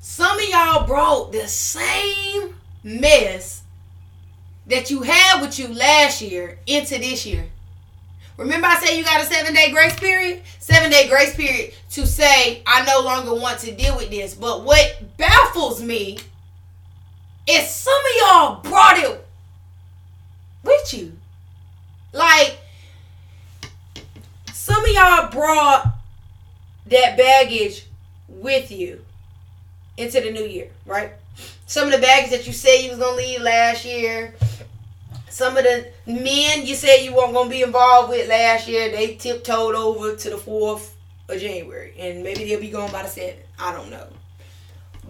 some of y'all brought the same mess that you had with you last year into this year. Remember, I said you got a seven day grace period? Seven day grace period to say, I no longer want to deal with this. But what baffles me is some of y'all brought it with you. Like, some of y'all brought that baggage with you into the new year, right? Some of the baggage that you said you was gonna leave last year. Some of the men you said you weren't gonna be involved with last year, they tiptoed over to the fourth of January, and maybe they'll be gone by the seventh. I don't know.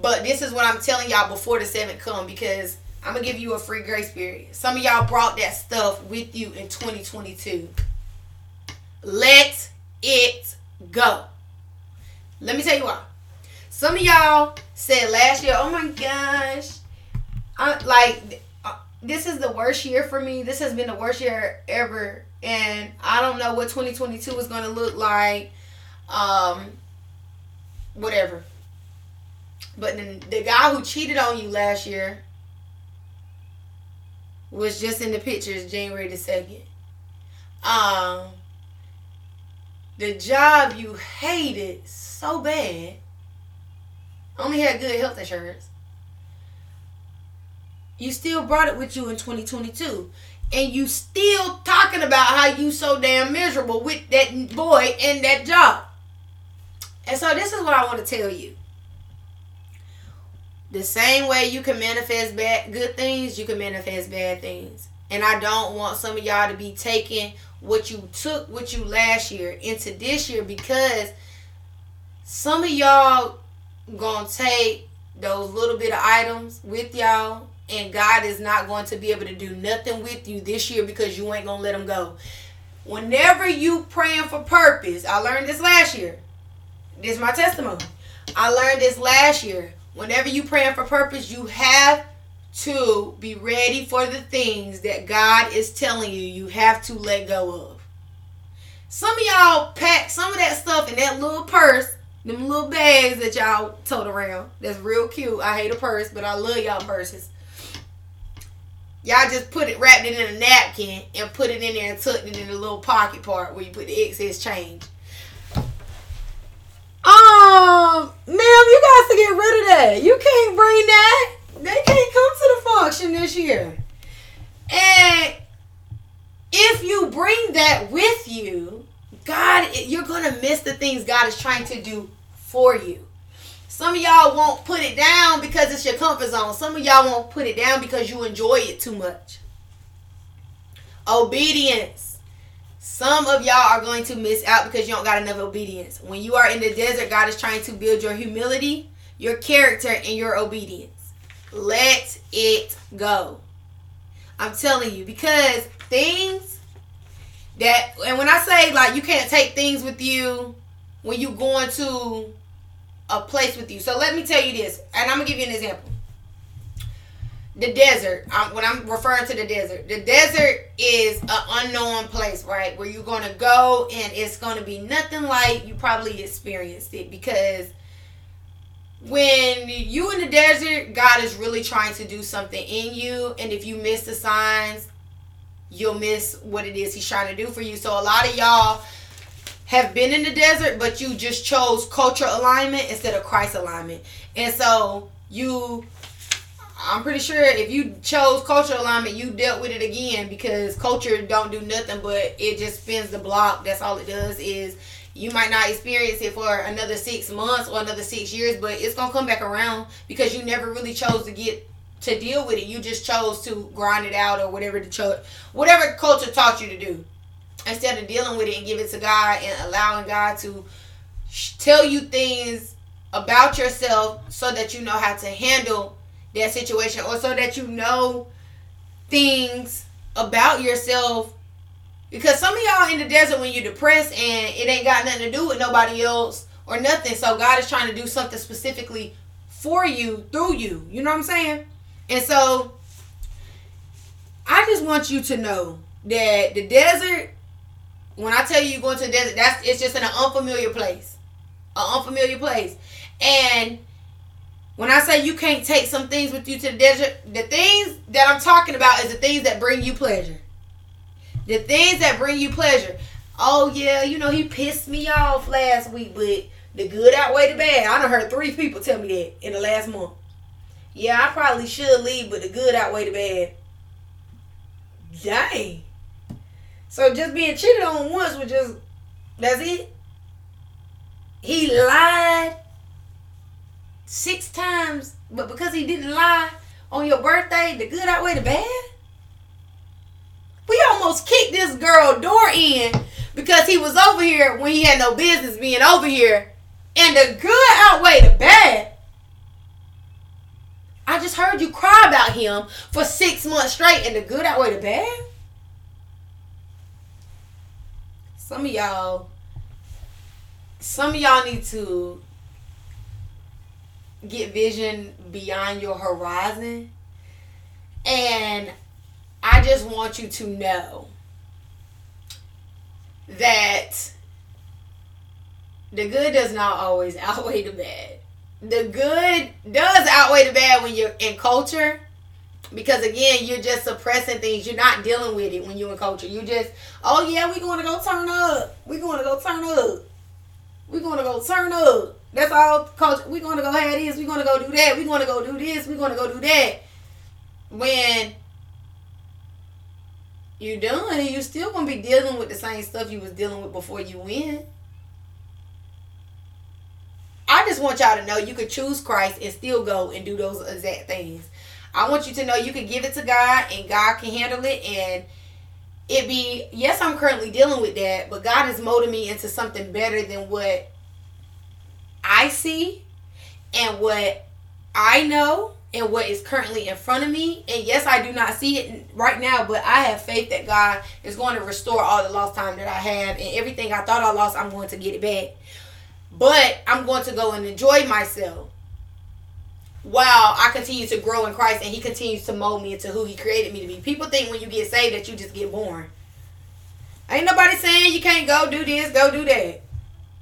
But this is what I'm telling y'all before the seventh come because I'm gonna give you a free grace period. Some of y'all brought that stuff with you in 2022. Let it go. Let me tell you why. Some of y'all said last year, "Oh my gosh, I, like this is the worst year for me. This has been the worst year ever, and I don't know what 2022 is going to look like. Um, whatever. But then the guy who cheated on you last year was just in the pictures January the second. Um, the job you hated so bad only had good health insurance. You still brought it with you in 2022 and you still talking about how you so damn miserable with that boy and that job. And so this is what i want to tell you. The same way you can manifest bad good things you can manifest bad things. And i don't want some of y'all to be taking what you took with you last year into this year because some of y'all gonna take those little bit of items with y'all and God is not going to be able to do nothing with you this year because you ain't to let them go. Whenever you praying for purpose, I learned this last year. This is my testimony. I learned this last year. Whenever you praying for purpose, you have to be ready for the things that God is telling you you have to let go of. Some of y'all pack some of that stuff in that little purse, them little bags that y'all tote around. That's real cute. I hate a purse, but I love y'all purses. Y'all just put it, wrapped it in a napkin and put it in there and tucked it in the little pocket part where you put the excess change. Um, ma'am, you got to get rid of that. You can't bring that. They can't come to the function this year. And if you bring that with you, God, you're going to miss the things God is trying to do for you. Some of y'all won't put it down because it's your comfort zone. Some of y'all won't put it down because you enjoy it too much. Obedience. Some of y'all are going to miss out because you don't got enough obedience. When you are in the desert, God is trying to build your humility, your character, and your obedience. Let it go. I'm telling you because things that and when I say like you can't take things with you when you going to a place with you. So let me tell you this, and I'm gonna give you an example. The desert. I'm, when I'm referring to the desert, the desert is an unknown place, right? Where you're gonna go, and it's gonna be nothing like you probably experienced it because when you in the desert, God is really trying to do something in you, and if you miss the signs, you'll miss what it is He's trying to do for you. So a lot of y'all have been in the desert, but you just chose culture alignment instead of Christ alignment. And so you I'm pretty sure if you chose culture alignment, you dealt with it again because culture don't do nothing but it just spins the block. That's all it does is you might not experience it for another six months or another six years, but it's gonna come back around because you never really chose to get to deal with it. You just chose to grind it out or whatever the cho- whatever culture taught you to do instead of dealing with it and give it to God and allowing God to tell you things about yourself so that you know how to handle that situation or so that you know things about yourself. Because some of y'all in the desert when you're depressed and it ain't got nothing to do with nobody else or nothing. So god is trying to do something specifically for you through you. You know what i'm saying? And so i just want you to know that the desert when I tell you you're going to the desert, that's it's just in an unfamiliar place, an unfamiliar place. And when I say you can't take some things with you to the desert, the things that I'm talking about is the things that bring you pleasure. The things that bring you pleasure. Oh yeah, you know he pissed me off last week, but the good outweigh the bad. I done heard three people tell me that in the last month. Yeah, I probably should leave, but the good outweigh the bad. Dang. So just being cheated on once was just that's it. He lied six times, but because he didn't lie on your birthday, the good outweigh the bad. We almost kicked this girl door in because he was over here when he had no business being over here, and the good outweigh the bad. I just heard you cry about him for six months straight, and the good outweigh the bad. Some of y'all some of y'all need to get vision beyond your horizon and I just want you to know that the good does not always outweigh the bad. The good does outweigh the bad when you're in culture. Because again, you're just suppressing things. You're not dealing with it when you're in culture. You just, oh yeah, we're going to go turn up. We're going to go turn up. We're going to go turn up. That's all culture. We're going to go have this. We're going to go do that. We're going to go do this. We're going to go do that. When you're done and you still gonna be dealing with the same stuff you was dealing with before you went. I just want y'all to know you could choose Christ and still go and do those exact things. I want you to know you can give it to God and God can handle it and it be yes I'm currently dealing with that, but God has molded me into something better than what I see and what I know and what is currently in front of me. And yes, I do not see it right now, but I have faith that God is going to restore all the lost time that I have and everything I thought I lost, I'm going to get it back. But I'm going to go and enjoy myself while I continue to grow in Christ and He continues to mold me into who He created me to be. People think when you get saved that you just get born. Ain't nobody saying you can't go do this, go do that.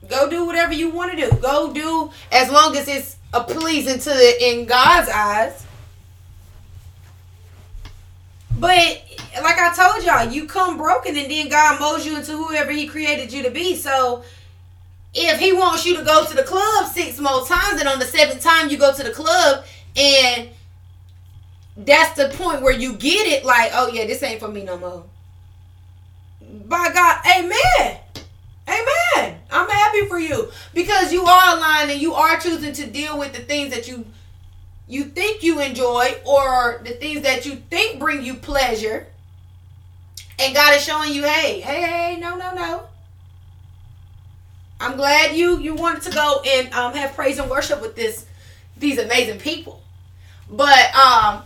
Go do whatever you want to do. Go do as long as it's a pleasing to the in God's eyes. But like I told y'all, you come broken and then God molds you into whoever He created you to be. So if He wants you to go to the club six more times, and on the seventh time you go to the club, and that's the point where you get it, like, oh yeah, this ain't for me no more. By God, Amen. Amen. I'm happy for you because you are aligned and you are choosing to deal with the things that you you think you enjoy or the things that you think bring you pleasure. And God is showing you, hey, hey, hey, no, no, no. I'm glad you you wanted to go and um, have praise and worship with this these amazing people. But um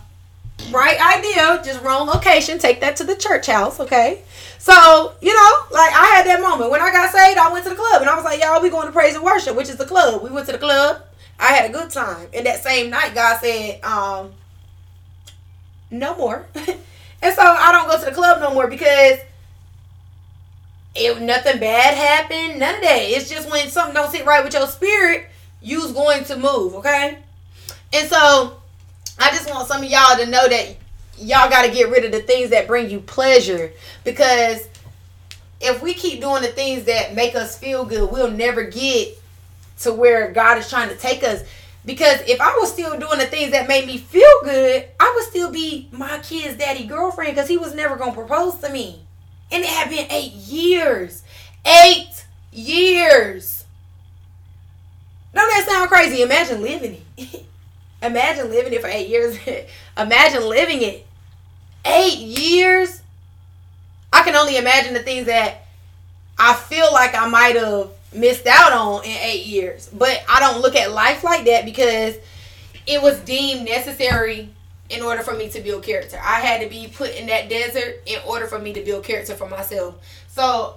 right idea, just wrong location. Take that to the church house, okay? So, you know, like I had that moment. When I got saved, I went to the club and I was like, y'all, we going to praise and worship, which is the club. We went to the club. I had a good time. And that same night, God said, um, no more. and so I don't go to the club no more because if nothing bad happened, none of that. It's just when something don't sit right with your spirit, you's going to move, okay? And so I just want some of y'all to know that y'all got to get rid of the things that bring you pleasure because if we keep doing the things that make us feel good, we'll never get to where God is trying to take us. Because if I was still doing the things that made me feel good, I would still be my kid's daddy girlfriend because he was never going to propose to me. And it had been eight years. Eight years. Don't that sound crazy? Imagine living it. Imagine living it for eight years. Imagine living it. Eight years? I can only imagine the things that I feel like I might have missed out on in eight years. But I don't look at life like that because it was deemed necessary in order for me to build character. I had to be put in that desert in order for me to build character for myself. So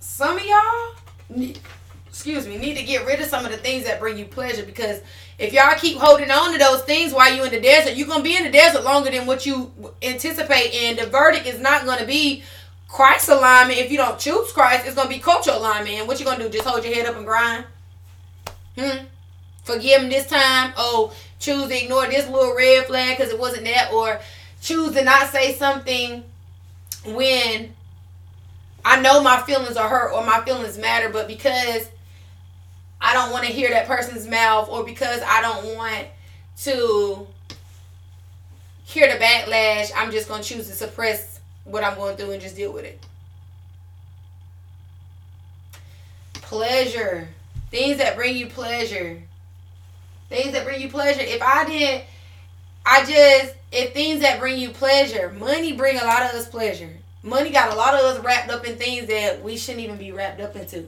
some of y'all excuse me, need to get rid of some of the things that bring you pleasure because if y'all keep holding on to those things while you're in the desert, you're gonna be in the desert longer than what you anticipate, and the verdict is not gonna be Christ alignment. If you don't choose Christ, it's gonna be cultural alignment. And what you gonna do? Just hold your head up and grind? Hmm. Forgive him this time. Oh, choose to ignore this little red flag because it wasn't that, or choose to not say something when I know my feelings are hurt or my feelings matter, but because I don't want to hear that person's mouth or because I don't want to hear the backlash, I'm just going to choose to suppress what I'm going through and just deal with it. Pleasure. Things that bring you pleasure. Things that bring you pleasure. If I didn't, I just, if things that bring you pleasure, money bring a lot of us pleasure. Money got a lot of us wrapped up in things that we shouldn't even be wrapped up into.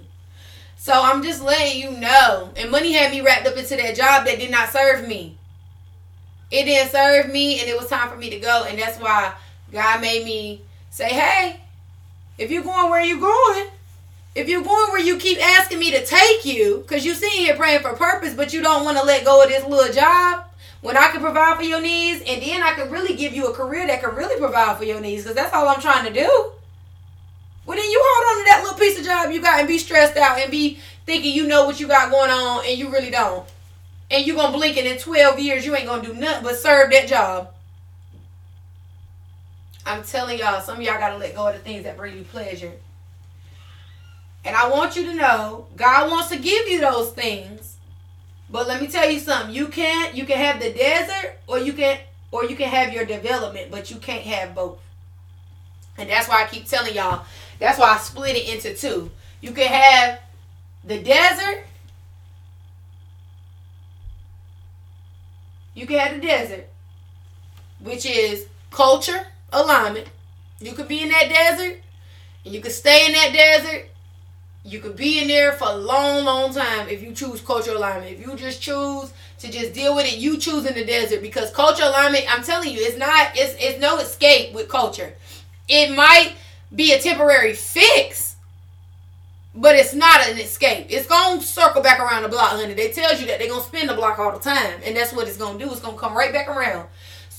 So I'm just letting you know. And money had me wrapped up into that job that did not serve me. It didn't serve me, and it was time for me to go. And that's why God made me say, hey, if you're going where you're going, if you're going where you keep asking me to take you, because you sitting here praying for purpose, but you don't want to let go of this little job, when I can provide for your needs, and then I can really give you a career that can really provide for your needs, because that's all I'm trying to do. Well, then you hold on to that little piece of job you got and be stressed out and be thinking you know what you got going on and you really don't. And you're going to blink and in 12 years you ain't going to do nothing but serve that job. I'm telling y'all, some of y'all got to let go of the things that bring you pleasure. And I want you to know, God wants to give you those things. But let me tell you something. You can't you can have the desert or you can or you can have your development, but you can't have both. And that's why I keep telling y'all. That's why I split it into two. You can have the desert. You can have the desert, which is culture alignment. You could be in that desert, and you could stay in that desert, you could be in there for a long, long time if you choose cultural alignment. If you just choose to just deal with it, you choose in the desert because cultural alignment, I'm telling you, it's not, it's, it's no escape with culture. It might be a temporary fix, but it's not an escape. It's gonna circle back around the block, honey. They tells you that they're gonna spin the block all the time, and that's what it's gonna do. It's gonna come right back around.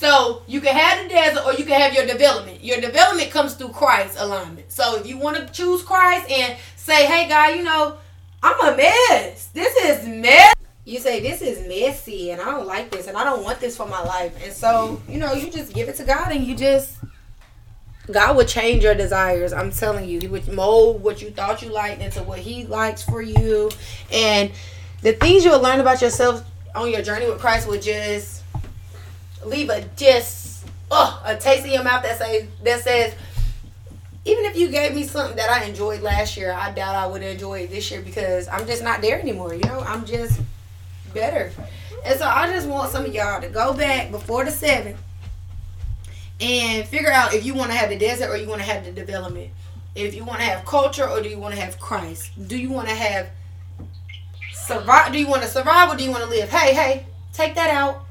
So you can have the desert or you can have your development. Your development comes through Christ alignment. So if you want to choose Christ and say, hey, God, you know, I'm a mess. This is mess. You say, this is messy and I don't like this and I don't want this for my life. And so, you know, you just give it to God and you just, God would change your desires. I'm telling you, He would mold what you thought you liked into what He likes for you. And the things you'll learn about yourself on your journey with Christ would just leave a just, oh, a taste in your mouth that, say, that says, even if you gave me something that I enjoyed last year, I doubt I would enjoy it this year because I'm just not there anymore. You know, I'm just better. And so I just want some of y'all to go back before the seventh and figure out if you want to have the desert or you want to have the development. If you want to have culture or do you want to have Christ? Do you want to have survive? Do you want to survive or do you want to live? Hey, hey, take that out.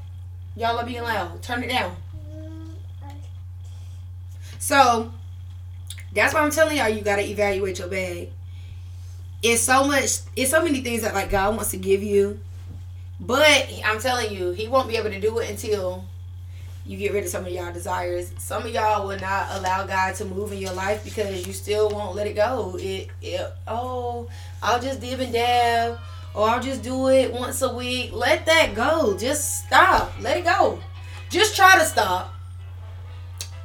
Y'all are being loud. Turn it down. So that's why I'm telling y'all you gotta evaluate your bag. It's so much it's so many things that like God wants to give you. But I'm telling you, he won't be able to do it until you get rid of some of y'all desires. Some of y'all will not allow God to move in your life because you still won't let it go. It, it oh, I'll just dib and dab, or I'll just do it once a week. Let that go. Just stop. Let it go. Just try to stop.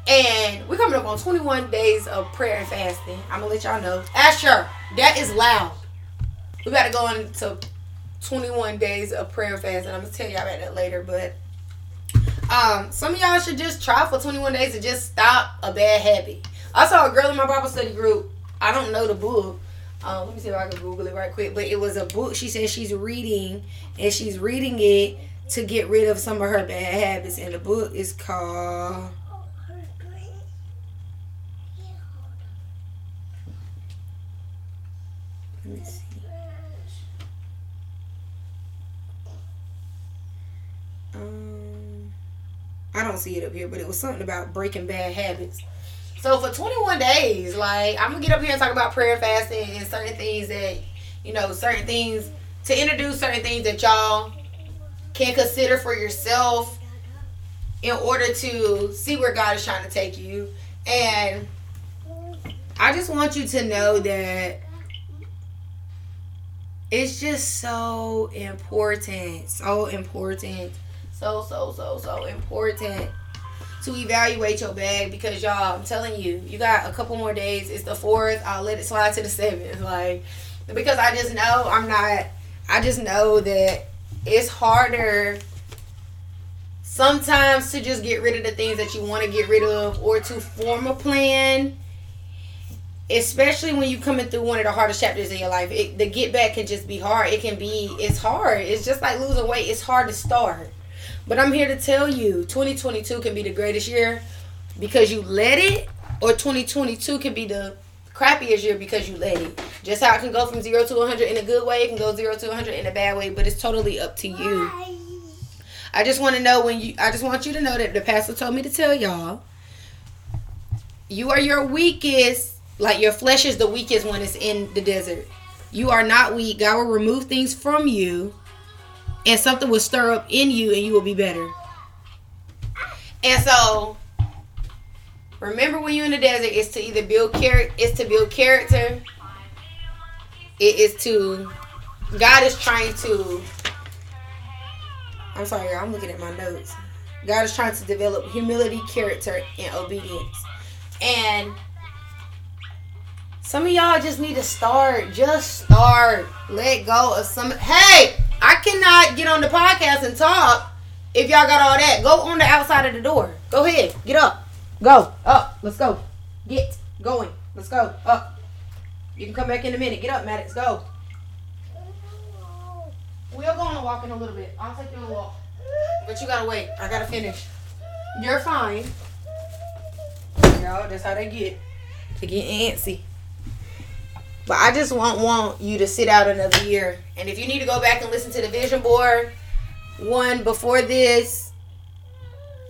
And we're coming up on 21 days of prayer and fasting. I'm gonna let y'all know. Asher, that is loud. We gotta go into 21 days of prayer and fasting. I'm gonna tell y'all about that later, but um, some of y'all should just try for 21 days to just stop a bad habit. I saw a girl in my Bible study group. I don't know the book. Um, let me see if I can Google it right quick. But it was a book she said she's reading, and she's reading it to get rid of some of her bad habits. And the book is called Me see. Um, I don't see it up here, but it was something about breaking bad habits. So for 21 days, like I'm gonna get up here and talk about prayer, fasting, and certain things that you know, certain things to introduce certain things that y'all can consider for yourself in order to see where God is trying to take you. And I just want you to know that it's just so important so important so so so so important to evaluate your bag because y'all i'm telling you you got a couple more days. It's the fourth. I'll let it slide to the seventh. Like because i just know i'm not i just know that it's harder sometimes to just get rid of the things that you want to get rid of or to form a plan especially when you coming through one of the hardest chapters in your life it, the get back can just be hard. It can be it's hard. It's just like losing weight. It's hard to start. But i'm here to tell you 2022 can be the greatest year because you let it or 2022 can be the crappiest year because you let it. Just how it can go from 0 to 100 in a good way it can go 0 to 100 in a bad way but it's totally up to you. I just want to know when you i just want you to know that the pastor told me to tell y'all you are your weakest like your flesh is the weakest when it's in the desert. You are not weak. God will remove things from you and something will stir up in you and you will be better. And so remember when you're in the desert, it's to either build character it's to build character. It is to God is trying to I'm sorry, I'm looking at my notes. God is trying to develop humility, character, and obedience. And some of y'all just need to start. Just start. Let go of some. Hey, I cannot get on the podcast and talk if y'all got all that. Go on the outside of the door. Go ahead. Get up. Go. Up. Let's go. Get going. Let's go. Up. You can come back in a minute. Get up, Maddox. Go. We'll go on a walk in a little bit. I'll take you on a walk. But you gotta wait. I gotta finish. You're fine. Y'all, that's how they get. They get antsy. But I just want want you to sit out another year. And if you need to go back and listen to the vision board one before this,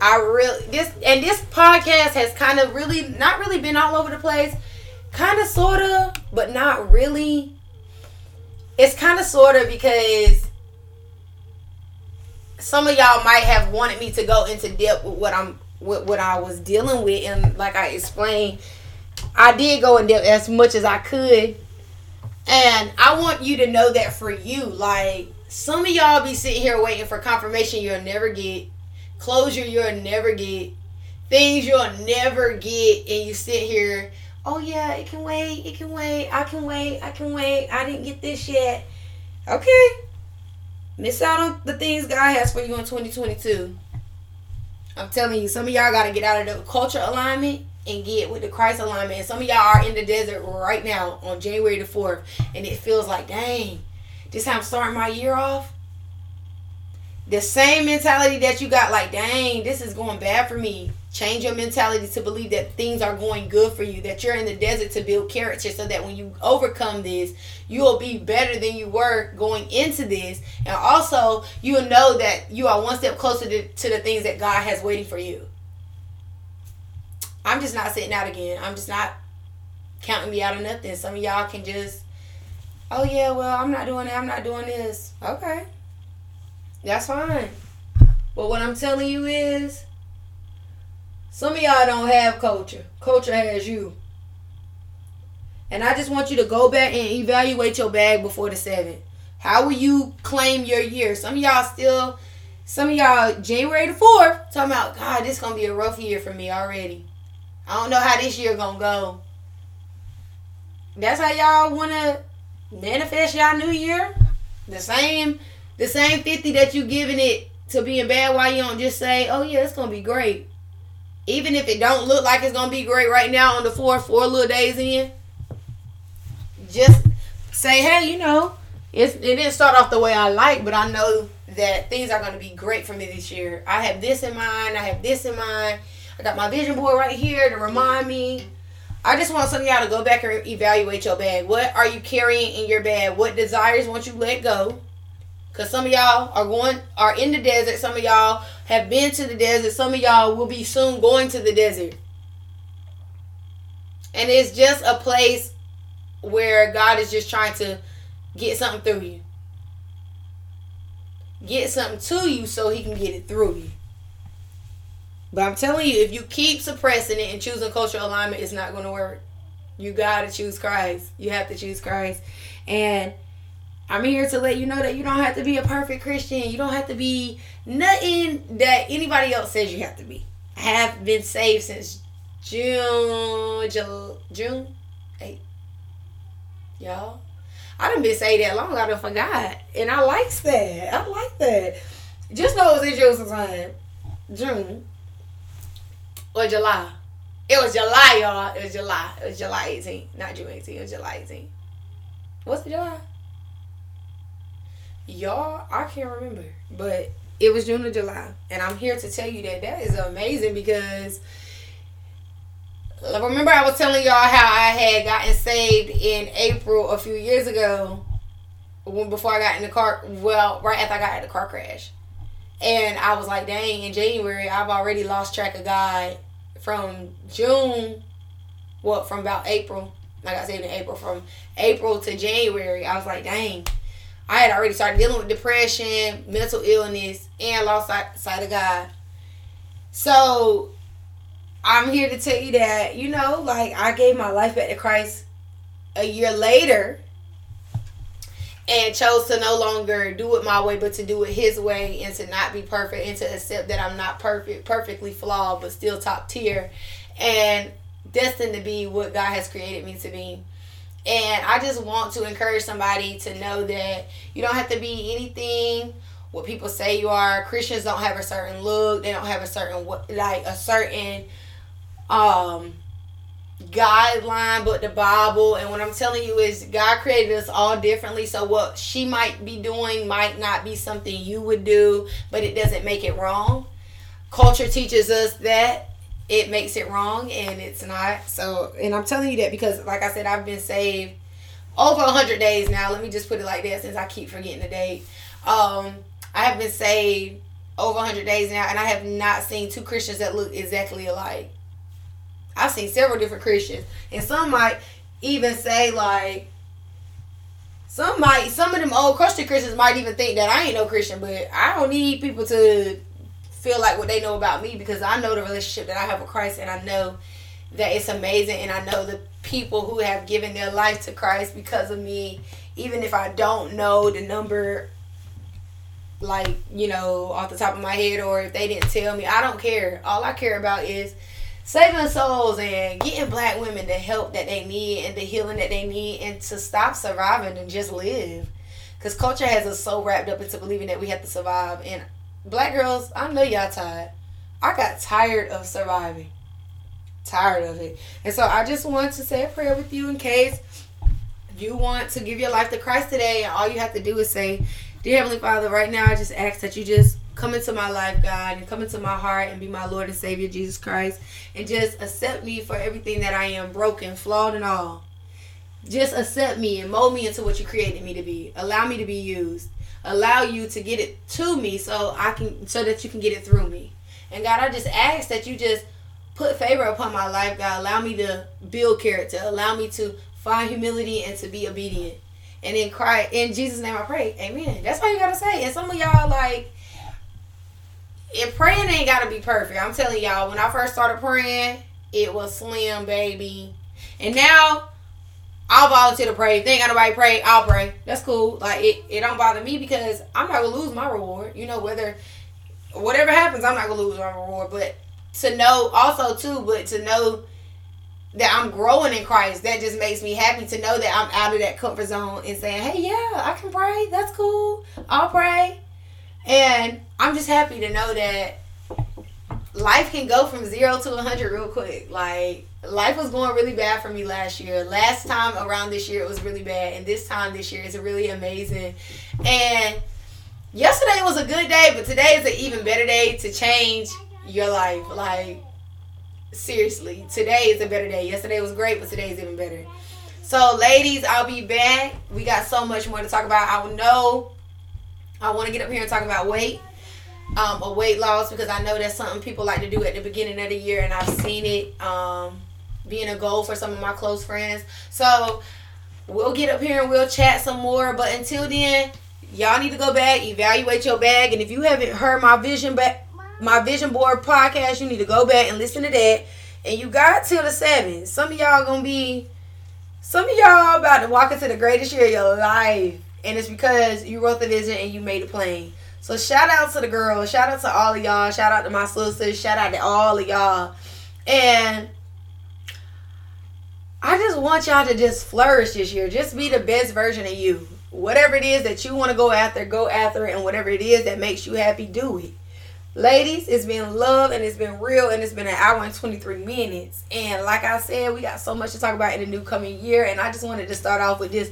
I really this and this podcast has kind of really not really been all over the place. Kind of sorta, but not really. It's kind of sorta because some of y'all might have wanted me to go into depth with what I'm with what I was dealing with and like I explained I did go in depth as much as I could and I want you to know that for you like some of y'all be sitting here waiting for confirmation you'll never get closure you'll never get things you'll never get and you sit here oh yeah it can wait it can wait I can wait I can wait I didn't get this yet. Okay. Miss out on the things God has for you in 2022. I'm telling you, some of y'all got to get out of the culture alignment and get with the Christ alignment. Some of y'all are in the desert right now on January the 4th, and it feels like, dang, this how I'm starting my year off. The same mentality that you got, like, dang, this is going bad for me. Change your mentality to believe that things are going good for you, that you're in the desert to build character so that when you overcome this, you will be better than you were going into this. And also, you will know that you are one step closer to, to the things that God has waiting for you. I'm just not sitting out again. I'm just not counting me out of nothing. Some of y'all can just, oh yeah, well, I'm not doing that. I'm not doing this. Okay. That's fine. But what I'm telling you is, some of y'all don't have culture. Culture has you. And I just want you to go back and evaluate your bag before the seventh. How will you claim your year? Some of y'all still, some of y'all January the fourth talking about God. This gonna be a rough year for me already. I don't know how this year gonna go. That's how y'all wanna manifest y'all new year. The same, the same fifty that you giving it to being bad. Why you don't just say, "Oh yeah, it's gonna be great." even if it don't look like it's gonna be great right now on the four four little days in, just say, hey, you know, it's, it didn't start off the way I like, but I know that things are gonna be great for me this year. I have this in mind. I have this in mind. I got my vision board right here to remind me. I just want some of y'all to go back and evaluate your bag. What are you carrying in your bag? What desires want you let go? Cause some of y'all are going are in the desert. Some of y'all have been to the desert. Some of y'all will be soon going to the desert. And it's just a place where God is just trying to get something through you. Get something to you so he can get it through you. But I'm telling you, if you keep suppressing it and choosing cultural alignment, it's not going to work. You got to choose Christ. You have to choose Christ. And I'm here to let you know that you don't have to be a perfect Christian. You don't have to be nothing that anybody else says you have to be. I have been saved since June, June, June 8. Y'all. I done been saved that long, I done forgot. And I likes that. I like that. Just know it was in June time. June. Or July. It was July, y'all. It was July. It was July 18th. Not June 18th. It was July 18th. What's it, July? y'all, I can't remember, but it was June or July, and I'm here to tell you that that is amazing because. Remember, I was telling y'all how I had gotten saved in April a few years ago, when before I got in the car. Well, right after I got in the car crash, and I was like, "Dang!" In January, I've already lost track of God from June. What from about April? Like I said in April. From April to January, I was like, "Dang." I had already started dealing with depression, mental illness, and lost sight, sight of God. So I'm here to tell you that, you know, like I gave my life back to Christ a year later and chose to no longer do it my way but to do it his way and to not be perfect and to accept that I'm not perfect, perfectly flawed, but still top tier and destined to be what God has created me to be. And I just want to encourage somebody to know that you don't have to be anything what people say you are. Christians don't have a certain look. They don't have a certain like a certain um guideline but the bible and what i'm telling you is god created us all differently so what she might be doing might not be something you would do but it doesn't make it wrong. Culture teaches us that it makes it wrong and it's not. So and i'm telling you that because like i said i've been saved over 100 days now. Let me just put it like that since i keep forgetting the date. Um i have been saved over 100 days now and i have not seen two christians that look exactly alike I've seen several different Christians, and some might even say like some might some of them old Christian Christians might even think that I ain't no Christian, but I don't need people to feel like what they know about me because I know the relationship that I have with Christ and I know that it's amazing and I know the people who have given their life to Christ because of me, even if I don't know the number like, you know, off the top of my head or if they didn't tell me, I don't care. All I care about is saving souls and getting black women the help that they need and the healing that they need and to stop surviving and just live. Because culture has us so wrapped up into believing that we have to survive. And black girls, I know y'all tired. I got tired of surviving. Tired of it. And so I just want to say a prayer with you in case you want to give your life to Christ today. And all you have to do is say, Dear Heavenly Father, right now I just ask that you just come into my life, God, and come into my heart and be my Lord and Savior, Jesus Christ, and just accept me for everything that I am, broken, flawed, and all. Just accept me and mold me into what you created me to be. Allow me to be used. Allow you to get it to me so I can so that you can get it through me. And God, I just ask that you just put favor upon my life, God. Allow me to build character. Allow me to find humility and to be obedient. And in cry in Jesus' name I pray. Amen. That's all you gotta say. And some of y'all like and praying ain't gotta be perfect. I'm telling y'all, when I first started praying, it was slim, baby. And now I'll volunteer to pray. If they ain't got nobody pray, I'll pray. That's cool. Like it, it don't bother me because I'm not gonna lose my reward. You know, whether whatever happens, I'm not gonna lose my reward. But to know also too, but to know that I'm growing in Christ, that just makes me happy to know that I'm out of that comfort zone and saying, Hey, yeah, I can pray. That's cool. I'll pray. And I'm just happy to know that life can go from zero to 100 real quick. Like, life was going really bad for me last year. Last time around this year, it was really bad. And this time this year is really amazing. And yesterday was a good day, but today is an even better day to change your life. Like, seriously, today is a better day. Yesterday was great, but today is even better. So, ladies, I'll be back. We got so much more to talk about. I know I want to get up here and talk about weight, um, or weight loss because I know that's something people like to do at the beginning of the year, and I've seen it um, being a goal for some of my close friends. So we'll get up here and we'll chat some more. But until then, y'all need to go back, evaluate your bag, and if you haven't heard my vision back, my vision board podcast, you need to go back and listen to that. And you got till the seven. Some of y'all gonna be, some of y'all about to walk into the greatest year of your life and it's because you wrote the vision and you made it plain. So shout out to the girls, shout out to all of y'all, shout out to my sisters, shout out to all of y'all. And I just want y'all to just flourish this year. Just be the best version of you. Whatever it is that you want to go after, go after it. And whatever it is that makes you happy, do it. Ladies, it's been love and it's been real and it's been an hour and 23 minutes. And like I said, we got so much to talk about in the new coming year. And I just wanted to start off with this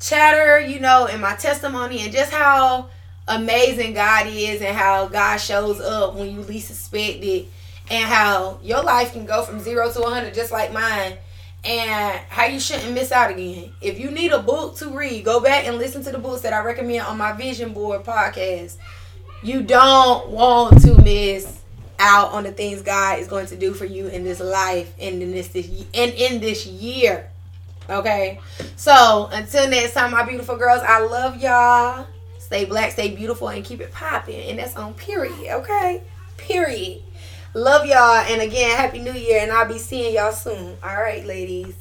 chatter, you know, and my testimony and just how amazing God is and how God shows up when you least expect it and how your life can go from zero to 100 just like mine and how you shouldn't miss out again. If you need a book to read, go back and listen to the books that I recommend on my Vision Board podcast. You don't want to miss out on the things God is going to do for you in this life and in this, this and in this year. Okay. So until next time, my beautiful girls, I love y'all. Stay black, stay beautiful, and keep it popping. And that's on period. Okay. Period. Love y'all. And again, happy new year. And I'll be seeing y'all soon. All right, ladies.